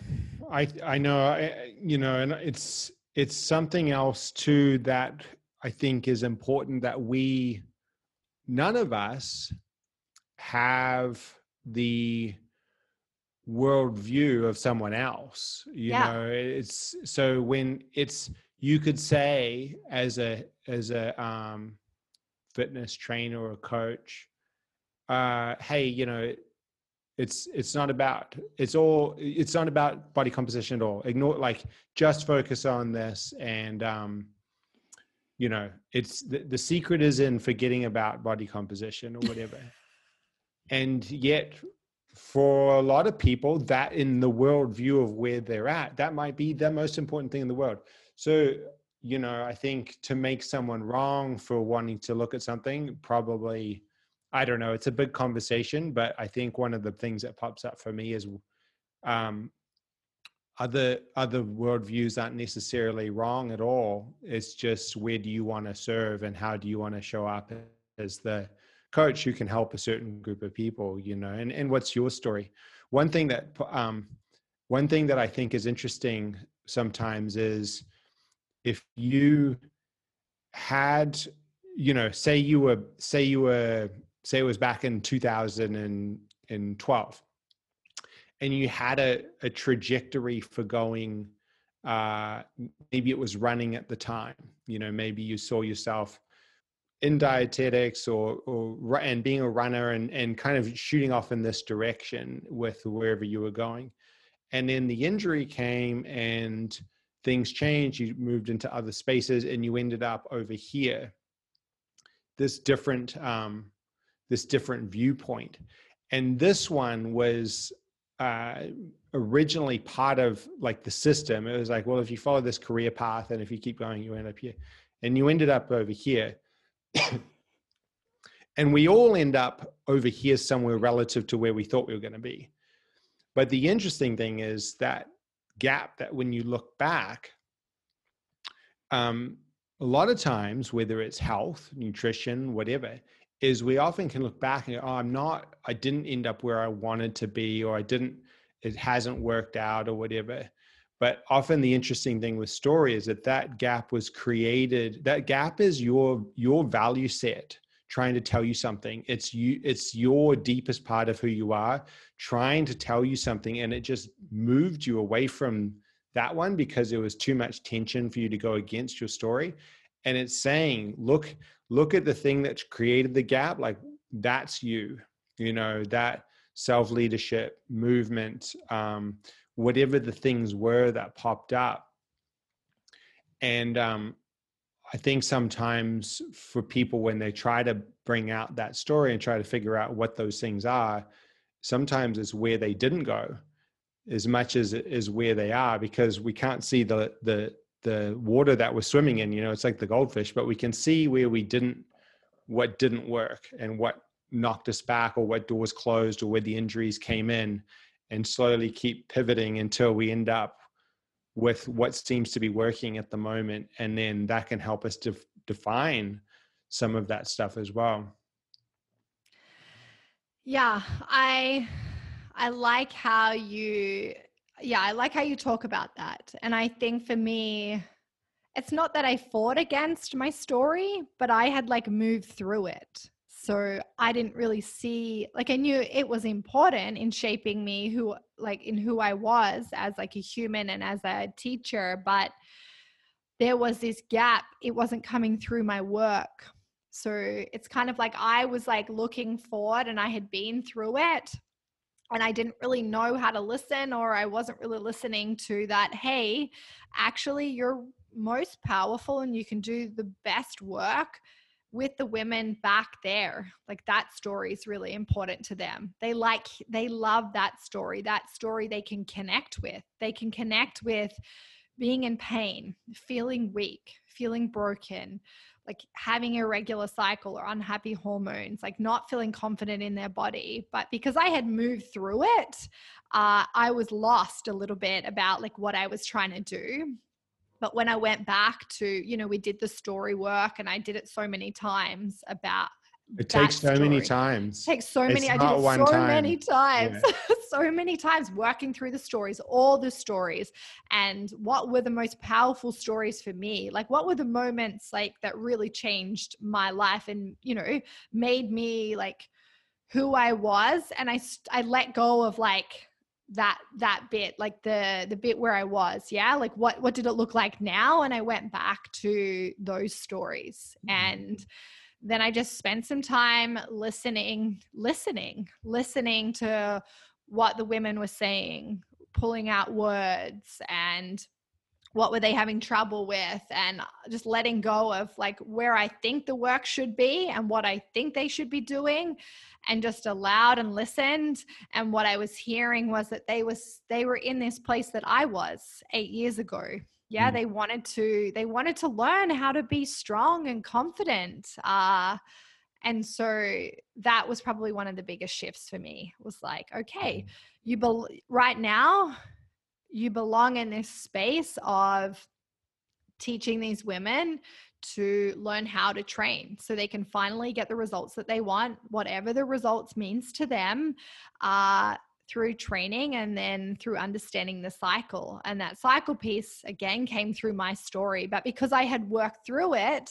I I know. I, you know, and it's it's something else too that I think is important that we none of us have the worldview of someone else. You yeah. know, it's so when it's you could say as a as a um, fitness trainer or coach, uh, hey, you know, it's it's not about it's all it's not about body composition at all. Ignore like just focus on this and um you know it's the, the secret is in forgetting about body composition or whatever. And yet for a lot of people that in the world view of where they're at that might be the most important thing in the world. So you know i think to make someone wrong for wanting to look at something probably I don't know. It's a big conversation, but I think one of the things that pops up for me is um, other other worldviews aren't necessarily wrong at all. It's just where do you want to serve and how do you want to show up as the coach who can help a certain group of people, you know. And and what's your story? One thing that um, one thing that I think is interesting sometimes is if you had you know say you were say you were say it was back in 2012 and you had a, a trajectory for going uh, maybe it was running at the time you know maybe you saw yourself in dietetics or or and being a runner and and kind of shooting off in this direction with wherever you were going. And then the injury came and things changed you moved into other spaces and you ended up over here. This different um, this different viewpoint. And this one was uh, originally part of like the system. It was like, well, if you follow this career path and if you keep going, you end up here, and you ended up over here. and we all end up over here somewhere relative to where we thought we were going to be. But the interesting thing is that gap that when you look back, um, a lot of times, whether it's health, nutrition, whatever, is we often can look back and go, oh, I'm not, I didn't end up where I wanted to be, or I didn't, it hasn't worked out, or whatever. But often the interesting thing with story is that that gap was created, that gap is your your value set trying to tell you something it's you it's your deepest part of who you are trying to tell you something and it just moved you away from that one because there was too much tension for you to go against your story and it's saying look look at the thing that's created the gap like that's you you know that self leadership movement um, whatever the things were that popped up. And um, i think sometimes for people when they try to bring out that story and try to figure out what those things are sometimes it's where they didn't go as much as is where they are because we can't see the the the water that we're swimming in you know it's like the goldfish but we can see where we didn't what didn't work and what knocked us back or what doors closed or where the injuries came in and slowly keep pivoting until we end up with what seems to be working at the moment. And then that can help us to define some of that stuff as well. Yeah i I like how you, yeah, I like how you talk about that. And I think for me, it's not that I fought against my story, but I had like moved through it. So I didn't really see, like, I knew it was important in shaping me who, like, in who I was as like a human and as a teacher. But there was this gap, it wasn't coming through my work. So it's kind of like I was like looking forward and I had been through it and I didn't really know how to listen, or I wasn't really listening to that. Hey, actually, you're most powerful and you can do the best work with the women back there like that story is really important to them they like they love that story that story they can connect with they can connect with being in pain feeling weak feeling broken like having irregular cycle or unhappy hormones, like not feeling confident in their body. But because I had moved through it, uh, I was lost a little bit about like what I was trying to do. But when I went back to, you know, we did the story work and I did it so many times about it takes so many times. It takes so many. I did it so time. many times, yeah. so many times working through the stories, all the stories, and what were the most powerful stories for me? Like, what were the moments like that really changed my life and you know made me like who I was? And I I let go of like that that bit like the the bit where i was yeah like what what did it look like now and i went back to those stories mm-hmm. and then I just spent some time listening, listening, listening to what the women were saying, pulling out words and what were they having trouble with and just letting go of like where I think the work should be and what I think they should be doing and just allowed and listened. And what I was hearing was that they was they were in this place that I was 8 years ago yeah mm. they wanted to they wanted to learn how to be strong and confident uh and so that was probably one of the biggest shifts for me was like okay mm. you be- right now you belong in this space of teaching these women to learn how to train so they can finally get the results that they want whatever the results means to them uh, through training and then through understanding the cycle. And that cycle piece again came through my story. But because I had worked through it,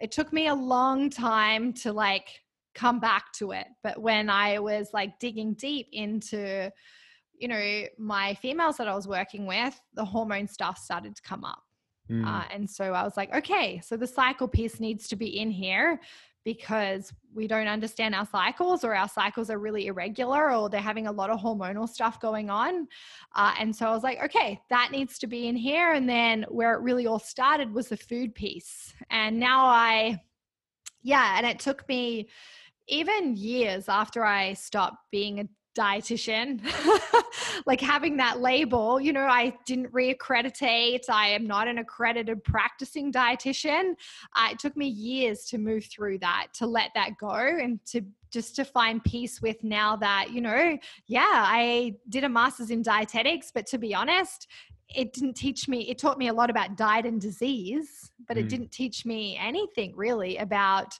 it took me a long time to like come back to it. But when I was like digging deep into, you know, my females that I was working with, the hormone stuff started to come up. Mm. Uh, and so I was like, okay, so the cycle piece needs to be in here because we don't understand our cycles or our cycles are really irregular or they're having a lot of hormonal stuff going on. Uh, and so I was like, okay, that needs to be in here. And then where it really all started was the food piece. And now I, yeah, and it took me even years after I stopped being a dietitian like having that label you know i didn't reaccreditate i am not an accredited practicing dietitian uh, it took me years to move through that to let that go and to just to find peace with now that you know yeah i did a master's in dietetics but to be honest it didn't teach me it taught me a lot about diet and disease but mm. it didn't teach me anything really about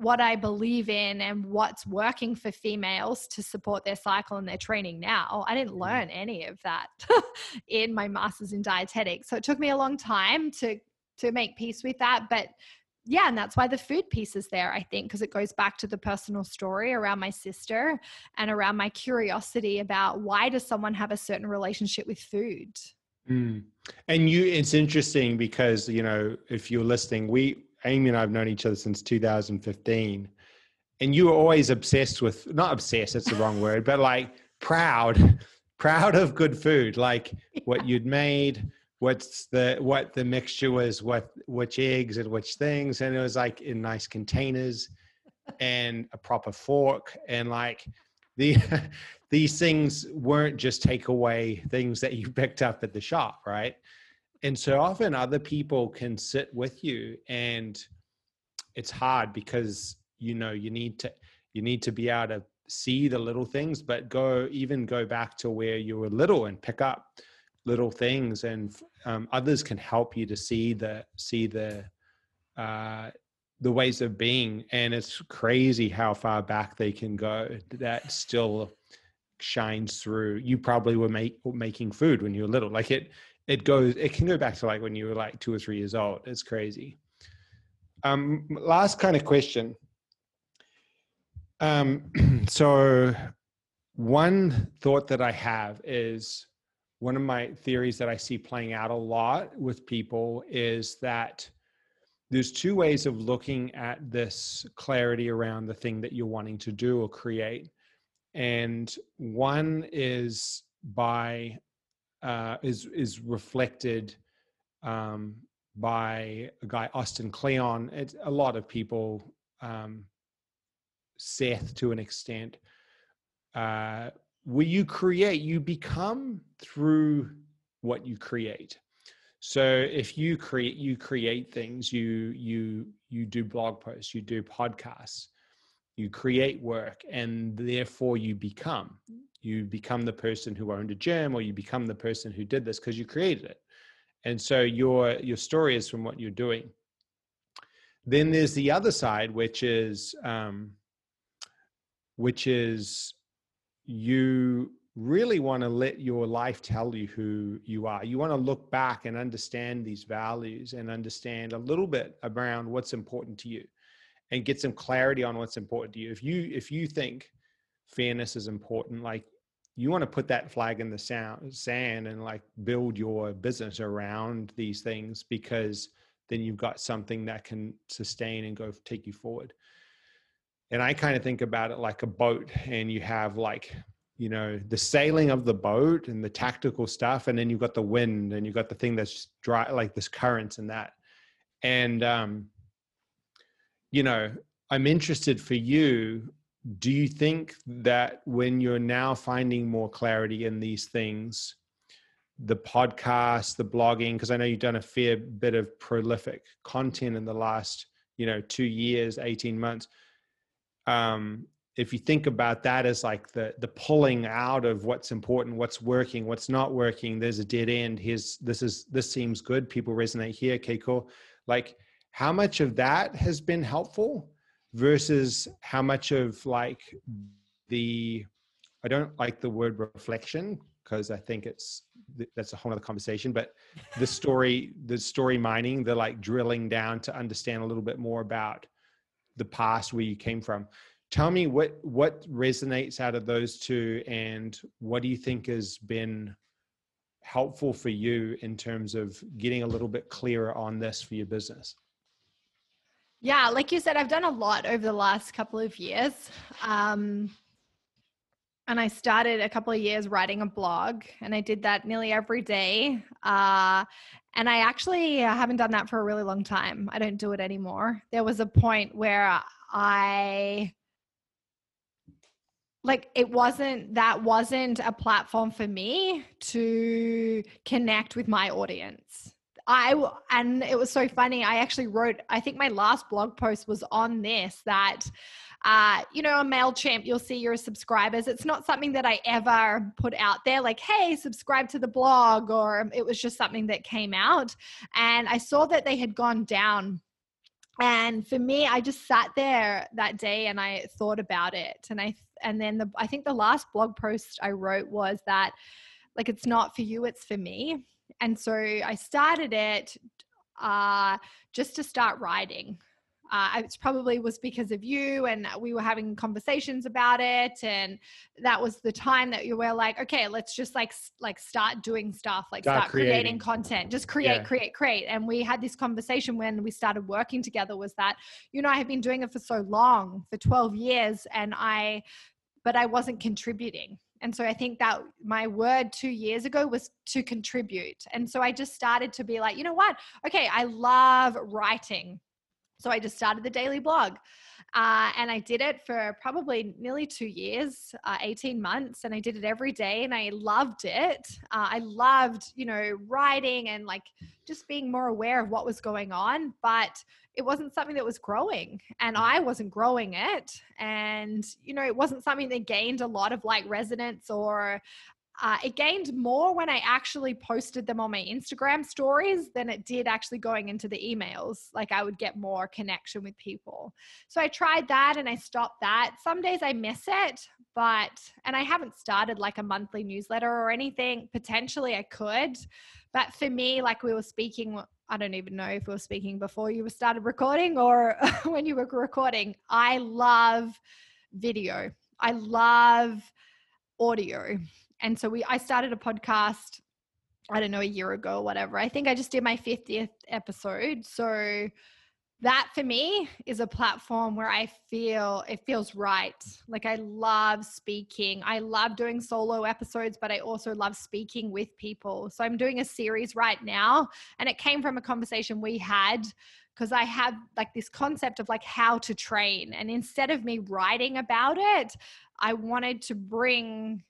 what I believe in and what's working for females to support their cycle and their training now. I didn't mm. learn any of that in my master's in dietetics. So it took me a long time to to make peace with that, but yeah, and that's why the food piece is there, I think, because it goes back to the personal story around my sister and around my curiosity about why does someone have a certain relationship with food? Mm. And you, it's interesting because, you know, if you're listening, we, Amy and I have known each other since 2015. And you were always obsessed with, not obsessed, that's the wrong word, but like proud, proud of good food, like yeah. what you'd made, what's the, what the mixture was, what, which eggs and which things. And it was like in nice containers and a proper fork. And like the, these things weren't just takeaway things that you picked up at the shop, right? And so often other people can sit with you and it's hard because you know you need to you need to be able to see the little things but go even go back to where you were little and pick up little things and um, others can help you to see the see the uh, the ways of being. And it's crazy how far back they can go that still shines through. You probably were make, making food when you were little. Like it it goes it can go back to like when you were like two or three years old. It's crazy. Um last kind of question. Um so one thought that i have is one of my theories that i see playing out a lot with people is that there's two ways of looking at this clarity around the thing that you're wanting to do or create. And one is by uh, is is reflected um, by a guy Austin Kleon. It's a lot of people, um, Seth to an extent. Uh, where you create, you become through what you create. So if you create, you create things. You you you do blog posts. You do podcasts. You create work, and therefore you become. You become the person who owned a gym or you become the person who did this because you created it. And so your your story is from what you're doing. Then there's the other side which is um, which is you really want to let your life tell you who you are. You want to look back and understand these values and understand a little bit around what's important to you and get some clarity on what's important to you. If you if you think fairness is important like you want to put that flag in the sound, sand and like build your business around these things because then you've got something that can sustain and go take you forward. And i kind of think about it like a boat and you have like you know the sailing of the boat and the tactical stuff and then you've got the wind and you've got the thing that's dry like this currents and that. And um you know i'm interested for you do you think that when you're now finding more clarity in these things the podcast the blogging because i know you've done a fair bit of prolific content in the last you know two years 18 months um if you think about that as like the the pulling out of what's important what's working what's not working there's a dead end here's this is this seems good people resonate here okay cool. Like how much of that has been helpful versus how much of like the I don't like the word reflection because I think it's that's a whole other conversation. But the story, the story mining, the like drilling down to understand a little bit more about the past where you came from. Tell me what what resonates out of those two, and what do you think has been helpful for you in terms of getting a little bit clearer on this for your business? Yeah, like you said, I've done a lot over the last couple of years. Um, and I started a couple of years writing a blog, and I did that nearly every day. Uh, and I actually haven't done that for a really long time. I don't do it anymore. There was a point where I like it wasn't that wasn't a platform for me to connect with my audience i and it was so funny i actually wrote i think my last blog post was on this that uh, you know, on MailChimp, you'll see your subscribers. It's not something that I ever put out there, like, hey, subscribe to the blog, or it was just something that came out. And I saw that they had gone down and for me i just sat there that day and i thought about it and i and then the i think the last blog post i wrote was that like it's not for you it's for me and so i started it uh just to start writing uh, it's probably was because of you and we were having conversations about it and that was the time that you were like okay let's just like like start doing stuff like start, start creating. creating. content just create yeah. create create and we had this conversation when we started working together was that you know i have been doing it for so long for 12 years and i but i wasn't contributing and so I think that my word two years ago was to contribute. And so I just started to be like, you know what? Okay, I love writing. So I just started the daily blog. Uh, and I did it for probably nearly two years, uh, 18 months, and I did it every day and I loved it. Uh, I loved, you know, writing and like just being more aware of what was going on, but it wasn't something that was growing and I wasn't growing it. And, you know, it wasn't something that gained a lot of like resonance or uh, it gained more when I actually posted them on my Instagram stories than it did actually going into the emails. Like I would get more connection with people. So I tried that and I stopped that. Some days I miss it, but, and I haven't started like a monthly newsletter or anything. Potentially I could. But for me, like we were speaking, I don't even know if we were speaking before you started recording or when you were recording. I love video. I love audio and so we I started a podcast I don't know a year ago or whatever. I think I just did my 50th episode. So that for me is a platform where I feel it feels right. Like I love speaking. I love doing solo episodes, but I also love speaking with people. So I'm doing a series right now and it came from a conversation we had because I have like this concept of like how to train and instead of me writing about it, I wanted to bring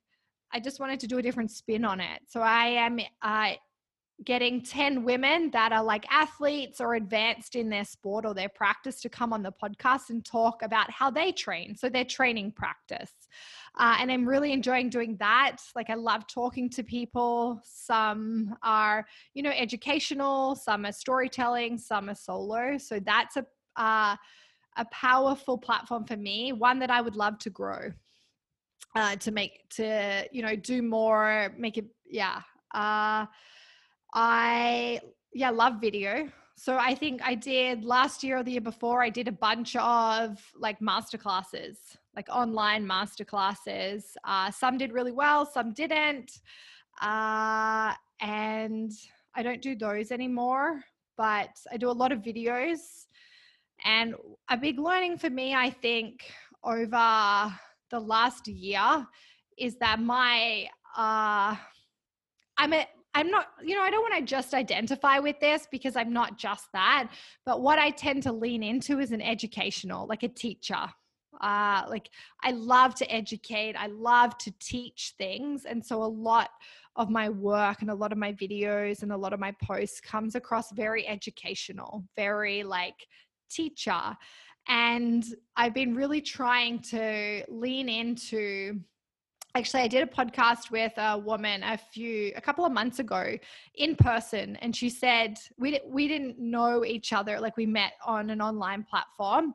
I just wanted to do a different spin on it. So I am uh, getting 10 women that are like athletes or advanced in their sport or their practice to come on the podcast and talk about how they train. So their training practice. Uh, and I'm really enjoying doing that. Like I love talking to people. Some are, you know, educational, some are storytelling, some are solo. So that's a, uh, a powerful platform for me, one that I would love to grow uh, to make to you know do more make it yeah uh i yeah love video. So i think i did last year or the year before i did a bunch of like master classes like online master classes uh, some did really well some didn't. Uh, and i don't do those anymore but i do a lot of videos. And a big learning for me i think over the last year is that my uh I'm a I'm not, you know, I don't want to just identify with this because I'm not just that. But what I tend to lean into is an educational, like a teacher. Uh, like I love to educate, I love to teach things. And so a lot of my work and a lot of my videos and a lot of my posts comes across very educational, very like teacher. And I've been really trying to lean into actually i did a podcast with a woman a few a couple of months ago in person and she said we we didn't know each other like we met on an online platform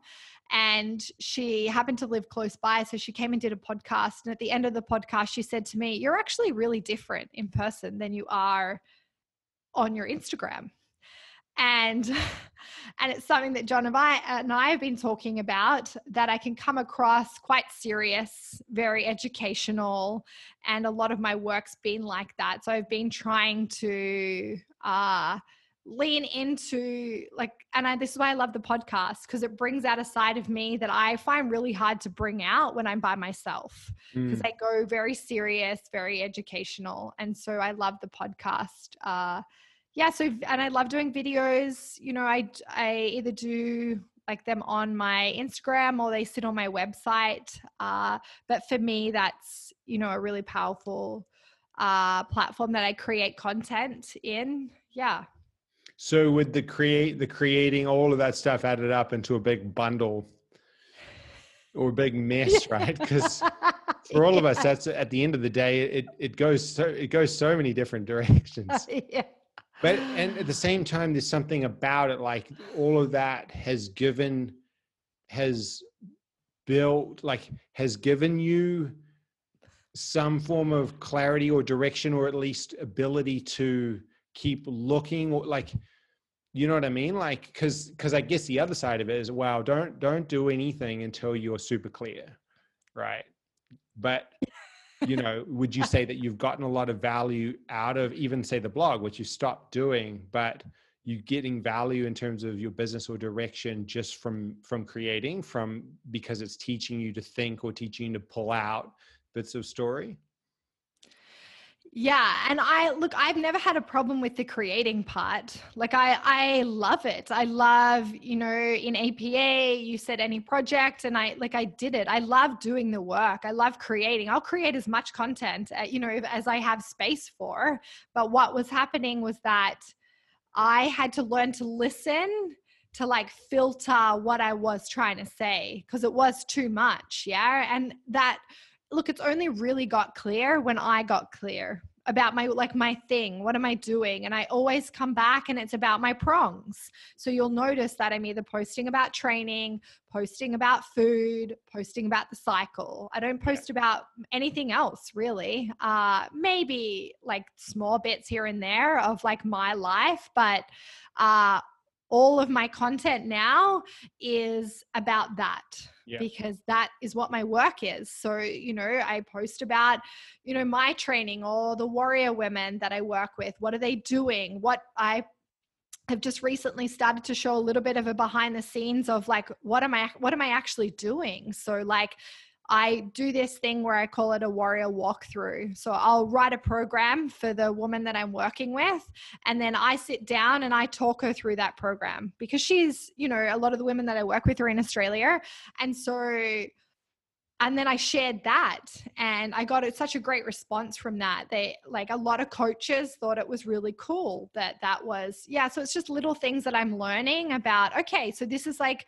and she happened to live close by so she came and did a podcast and at the end of the podcast she said to me you're actually really different in person than you are on your instagram and and it's something that John and I, and I have been talking about that I can come across quite serious, very educational, and a lot of my work's been like that. So I've been trying to uh, lean into like, and I, this is why I love the podcast because it brings out a side of me that I find really hard to bring out when I'm by myself because mm. I go very serious, very educational, and so I love the podcast. Uh, yeah so and i love doing videos you know i i either do like them on my Instagram or they sit on my website. Uh, but for me, that's you know a really powerful uh, platform that I create content in. Yeah. So with the create the creating all of that stuff added up into a big bundle or a big mess, right? Because for all yeah. of us, that's at the end of the day, it it goes so it goes so many different directions. yeah. But and at the same time, there's something about it, like all of that has given has built like has given you some form of clarity or direction or at least ability to keep looking or like you know what i mean? Like because because i guess the other side of it is wow don't don't do anything until you're super clear right? But you know would you say that you've gotten a lot of value out of even say the blog which you stopped doing but you getting value in terms of your business or direction just from from creating from because it's teaching you to think or teaching you to pull out bits of story yeah, and I look I've never had a problem with the creating part. Like I I love it. I love, you know, in APA you said any project and I like I did it. I love doing the work. I love creating. I'll create as much content, uh, you know, as I have space for. But what was happening was that I had to learn to listen to like filter what I was trying to say because it was too much. Yeah. And that look, it's only really got clear when I got clear about my like my thing. What am i doing? And i always come back and it's about my prongs. So you'll notice that i'm either posting about training posting about food posting about the cycle. I don't post about anything else really. Uh maybe like small bits here and there of like my life but uh all of my content now is about that yeah. because that is what my work is. So, you know, I post about, you know, my training or the warrior women that I work with. What are they doing? What I have just recently started to show a little bit of a behind the scenes of like what am I what am I actually doing? So like I do this thing where I call it a warrior walkthrough. So I'll write a program for the woman that I'm working with, and then I sit down and I talk her through that program because she's, you know, a lot of the women that I work with are in Australia. And so, and then I shared that and I got such a great response from that. They like a lot of coaches thought it was really cool that that was, yeah. So it's just little things that I'm learning about. Okay, so this is like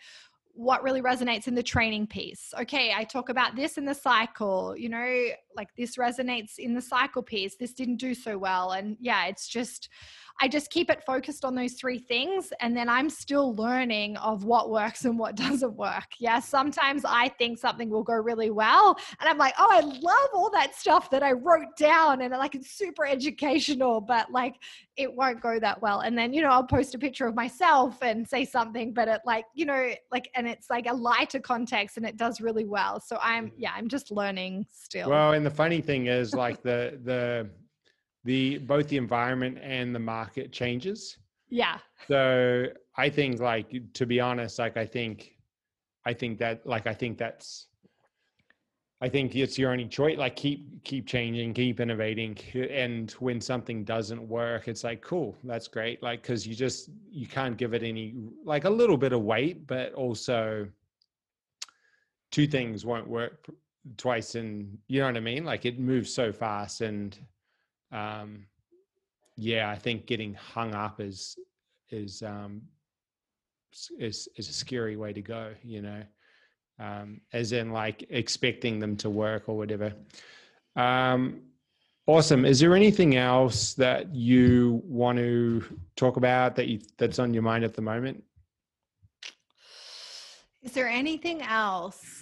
what really resonates in the training piece. Okay, I talk about this in the cycle, you know, like this resonates in the cycle piece. This didn't do so well. And yeah, it's just, I just keep it focused on those three things. And then I'm still learning of what works and what doesn't work. Yeah, sometimes I think something will go really well. And I'm like, oh, I love all that stuff that I wrote down and like it's super educational, but like it won't go that well. And then, you know, I'll post a picture of myself and say something, but it like, you know, like, and it's like a lighter context and it does really well. So I'm, mm-hmm. yeah, I'm just learning still. Well, and the funny thing is like the, the, the both the environment and the market changes. Yeah. So I think like to be honest, like I think I think that like I think that's I think it's your only choice. Like keep keep changing, keep innovating, and when something doesn't work, it's like cool, that's great. Like because you just you can't give it any like a little bit of weight, but also two things won't work twice, and you know what I mean. Like it moves so fast, and um, yeah, I think getting hung up is is um, is is a scary way to go. You know, um, as in like expecting them to work or whatever. Um, awesome. Is there anything else that you want to talk about that you that's on your mind at the moment? Is there anything else?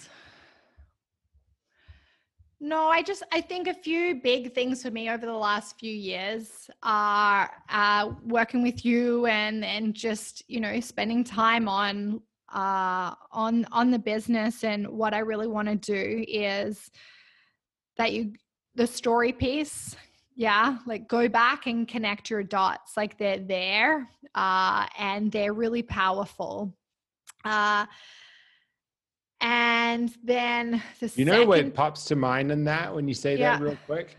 No, I just I think a few big things for me over the last few years are uh, working with you and and just you know spending time on uh, on on the business. And what I really want to do is that you the story piece yeah like go back and connect your dots like they're there uh, and they're really powerful. Uh, and then the you know second, what pops to mind in that when you say yeah. that real quick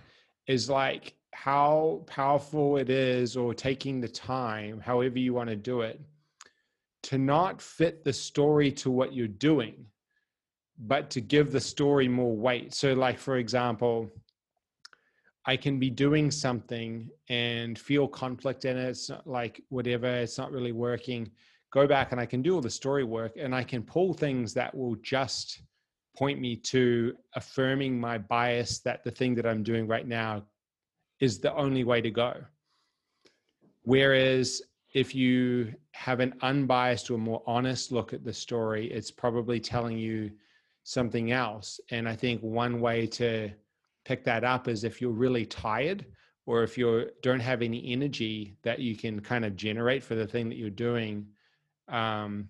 is like how powerful it is or taking the time however you want to do it to not fit the story to what you're doing, but to give the story more weight. So, like, for example, I can be doing something and feel conflict in it. It's not like whatever, it's not really working. Go back and I can do all the story work and I can pull things that will just point me to affirming my bias that the thing that I'm doing right now is the only way to go. Whereas if you have an unbiased or more honest look at the story, it's probably telling you something else. And I think one way to pick that up is if you're really tired or if you don't have any energy that you can kind of generate for the thing that you're doing, um,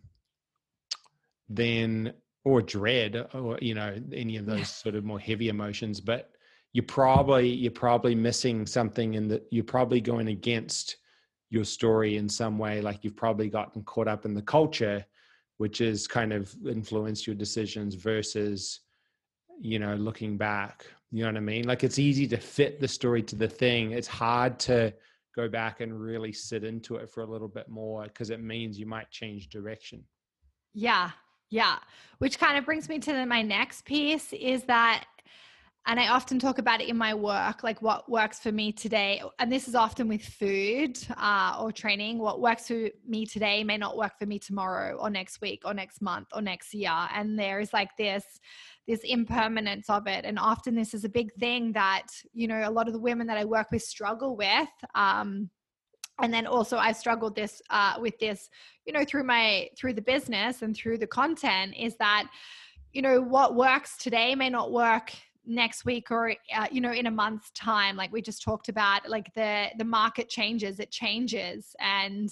then or dread or you know any of those yeah. sort of more heavy emotions but you're probably you're probably missing something in that you're probably going against your story in some way like you've probably gotten caught up in the culture which has kind of influenced your decisions versus you know looking back you know what i mean like it's easy to fit the story to the thing it's hard to go back and really sit into it for a little bit more because it means you might change direction yeah yeah. Which kind of brings me to my next piece is that, and I often talk about it in my work, like what works for me today. And this is often with food uh, or training. What works for me today may not work for me tomorrow or next week or next month or next year. And there is like this this impermanence of it and often this is a big thing that you know a lot of the women that i work with struggle with um, and then also i struggled this uh, with this you know through my through the business and through the content is that you know what works today may not work next week or uh, you know in a month's time like we just talked about like the the market changes it changes. And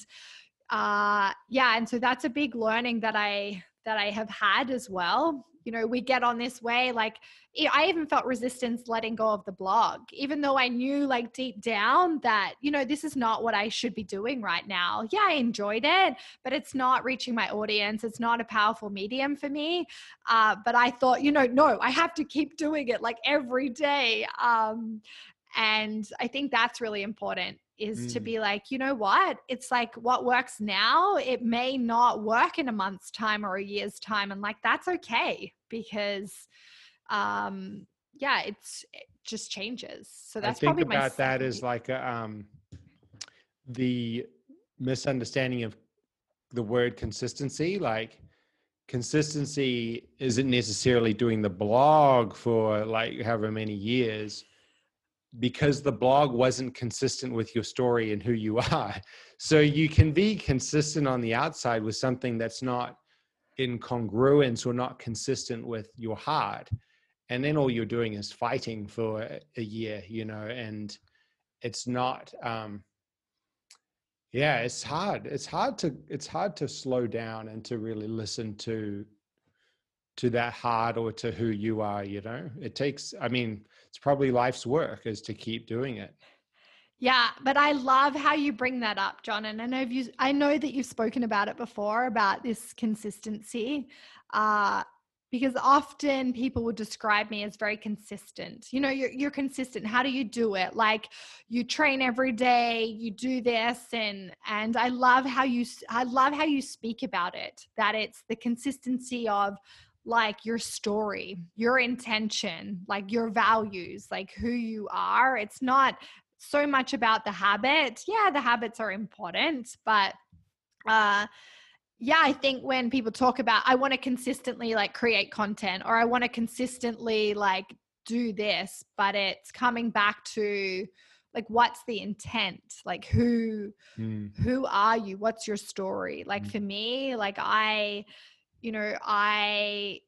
uh yeah and so that's a big learning that i that i have had as well you know we get on this way like i even felt resistance letting go of the blog even though i knew like deep down that you know this is not what i should be doing right now. Yeah i enjoyed it but it's not reaching my audience. It's not a powerful medium for me uh, but i thought you know no i have to keep doing it like every day um, and i think that's really important is mm. to be like, you know what? It's like what works now, it may not work in a month's time or a year's time. And like, that's okay because, um, yeah, it's, it just changes. So that's I think probably about that is like, a, um, the misunderstanding of the word consistency. Like, consistency isn't necessarily doing the blog for like however many years because the blog wasn't consistent with your story and who you are. So you can be consistent on the outside with something that's not in congruence or not consistent with your heart. And then all you're doing is fighting for a year, you know, and it's not um yeah, it's hard. It's hard to it's hard to slow down and to really listen to to that heart or to who you are, you know. It takes I mean, it's probably life's work is to keep doing it. Yeah, but I love how you bring that up, John. And I know you I know that you've spoken about it before about this consistency. Uh because often people would describe me as very consistent. You know, you're you're consistent. How do you do it? Like you train every day, you do this and and I love how you I love how you speak about it. That it's the consistency of like your story, your intention, like your values, like who you are. It's not so much about the habit. Yeah, the habits are important, but uh yeah, I think when people talk about I want to consistently like create content or I want to consistently like do this, but it's coming back to like what's the intent? Like who mm. who are you? What's your story? Like mm. for me, like I you know, I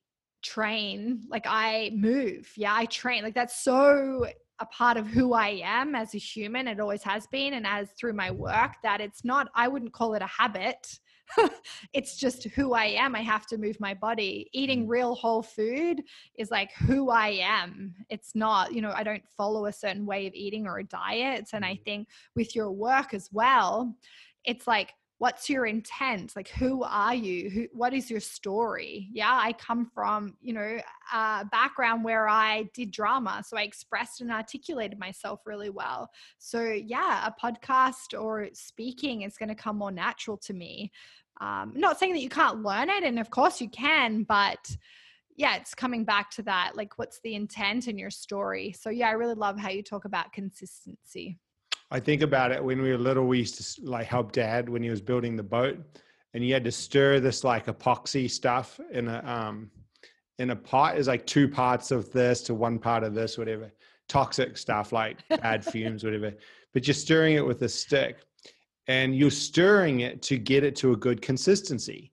train, like I move. Yeah, I train. Like that's so a part of who I am as a human. It always has been. And as through my work, that it's not, I wouldn't call it a habit. it's just who I am. I have to move my body. Eating mm. real whole food is like who I am. It's not, you know, I don't follow a certain way of eating or a diet. And I mm. think with your work as well, it's like what's your intent like who are you who what is your story yeah i come from you know a background where i did drama so i expressed and articulated myself really well so yeah a podcast or speaking is going to come more natural to me um, not saying that you can't learn it, and of course you can, but yeah, it's coming back to that. Like, what's the intent in your story? So, yeah, I really love how you talk about consistency. I think about it when we were little, we used to like help dad when he was building the boat and he had to stir this like epoxy stuff in a, um, in a pot. Is like two parts of this to one part of this, whatever. Toxic stuff like bad fumes, whatever, but you're stirring it with a stick and you're stirring it to get it to a good consistency.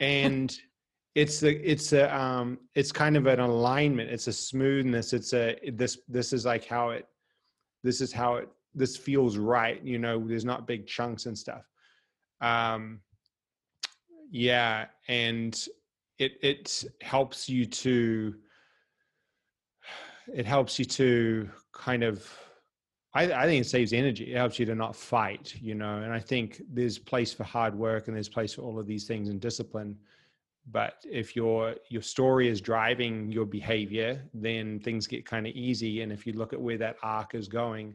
And it's the it's a um it's kind of an alignment. It's a smoothness. It's a this this is like how it this is how it this feels right you know there's not big chunks and stuff um yeah and it it helps you to it helps you to kind of I, I think it saves energy. It helps you to not fight, you know. And I think there's place for hard work and there's place for all of these things and discipline but if your your story is driving your behavior then things get kind of easy and if you look at where that arc is going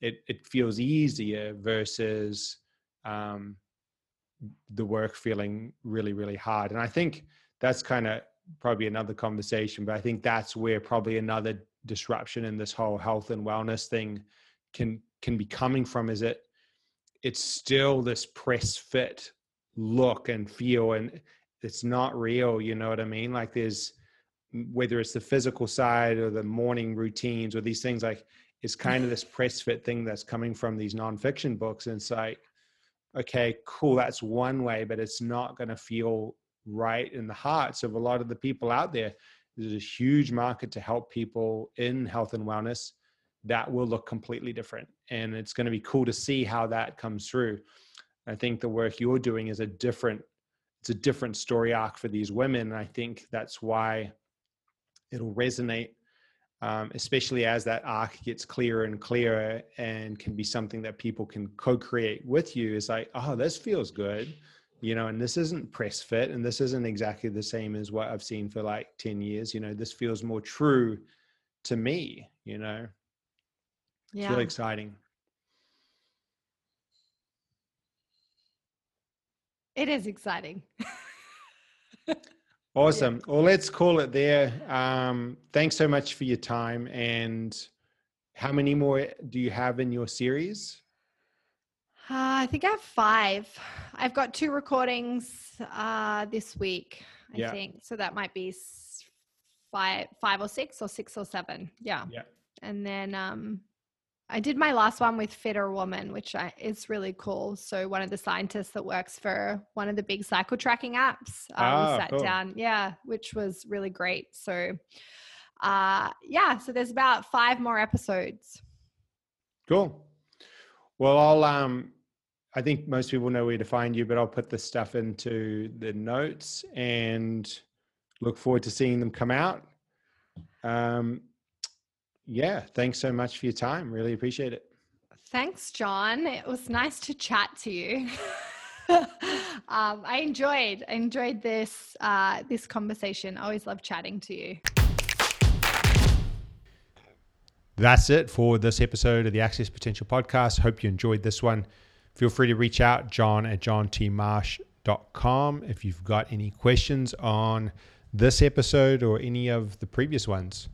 it it feels easier versus um, the work feeling really really hard. And i think that's kind of probably another conversation but i think that's where probably another disruption in this whole health and wellness thing can can be coming from is it it's still this press fit look and feel and it's not real you know what i mean? Like there's whether it's the physical side or the morning routines or these things like it's kind of this press fit thing that's coming from these nonfiction books. And it's like okay cool that's one way but it's not going to feel right in the hearts of a lot of the people out there there's a huge market to help people in health and wellness that will look completely different. And it's going to be cool to see how that comes through. I think the work you're doing is a different it's a different story arc for these women. And I think that's why it'll resonate, um, especially as that arc gets clearer and clearer and can be something that people can co-create with you. Is like, oh, this feels good, you know, and this isn't press fit, and this isn't exactly the same as what I've seen for like ten years. You know, this feels more true to me. You know, yeah. it's really exciting. It is exciting. awesome. Well, let's call it there. Um, thanks so much for your time. And how many more do you have in your series? Uh, I think I have five. I've got two recordings uh, this week. I yeah. think so. That might be five, five or six, or six or seven. Yeah. Yeah. And then um, I did my last one with FitrWoman, which I, is really cool. So one of the scientists that works for one of the big cycle tracking apps, uh, ah, sat cool. down, yeah, which was really great. So, uh, yeah, so there's about five more episodes. Cool. Well, I'll um, I think most people know where to find you, but I'll put the stuff into the notes and look forward to seeing them come out. Um, yeah, thanks so much for your time. Really appreciate it. Thanks, John. It was nice to chat to you. um, I enjoyed I enjoyed this uh, this conversation. I always love chatting to you. That's it for this episode of the Access Potential Podcast. Hope you enjoyed this one. Feel free to reach out, John at johntmarsh.com if you've got any questions on this episode or any of the previous ones.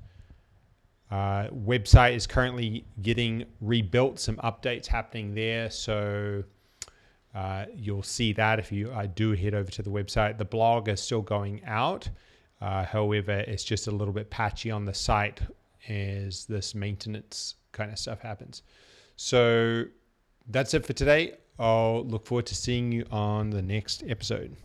Uh, website is currently getting rebuilt, some updates happening there. So uh, you'll see that if you I do head over to the website. The blog is still going out. Uh, however, it's just a little bit patchy on the site as this maintenance kind of stuff happens. So that's it for today. I'll look forward to seeing you on the next episode.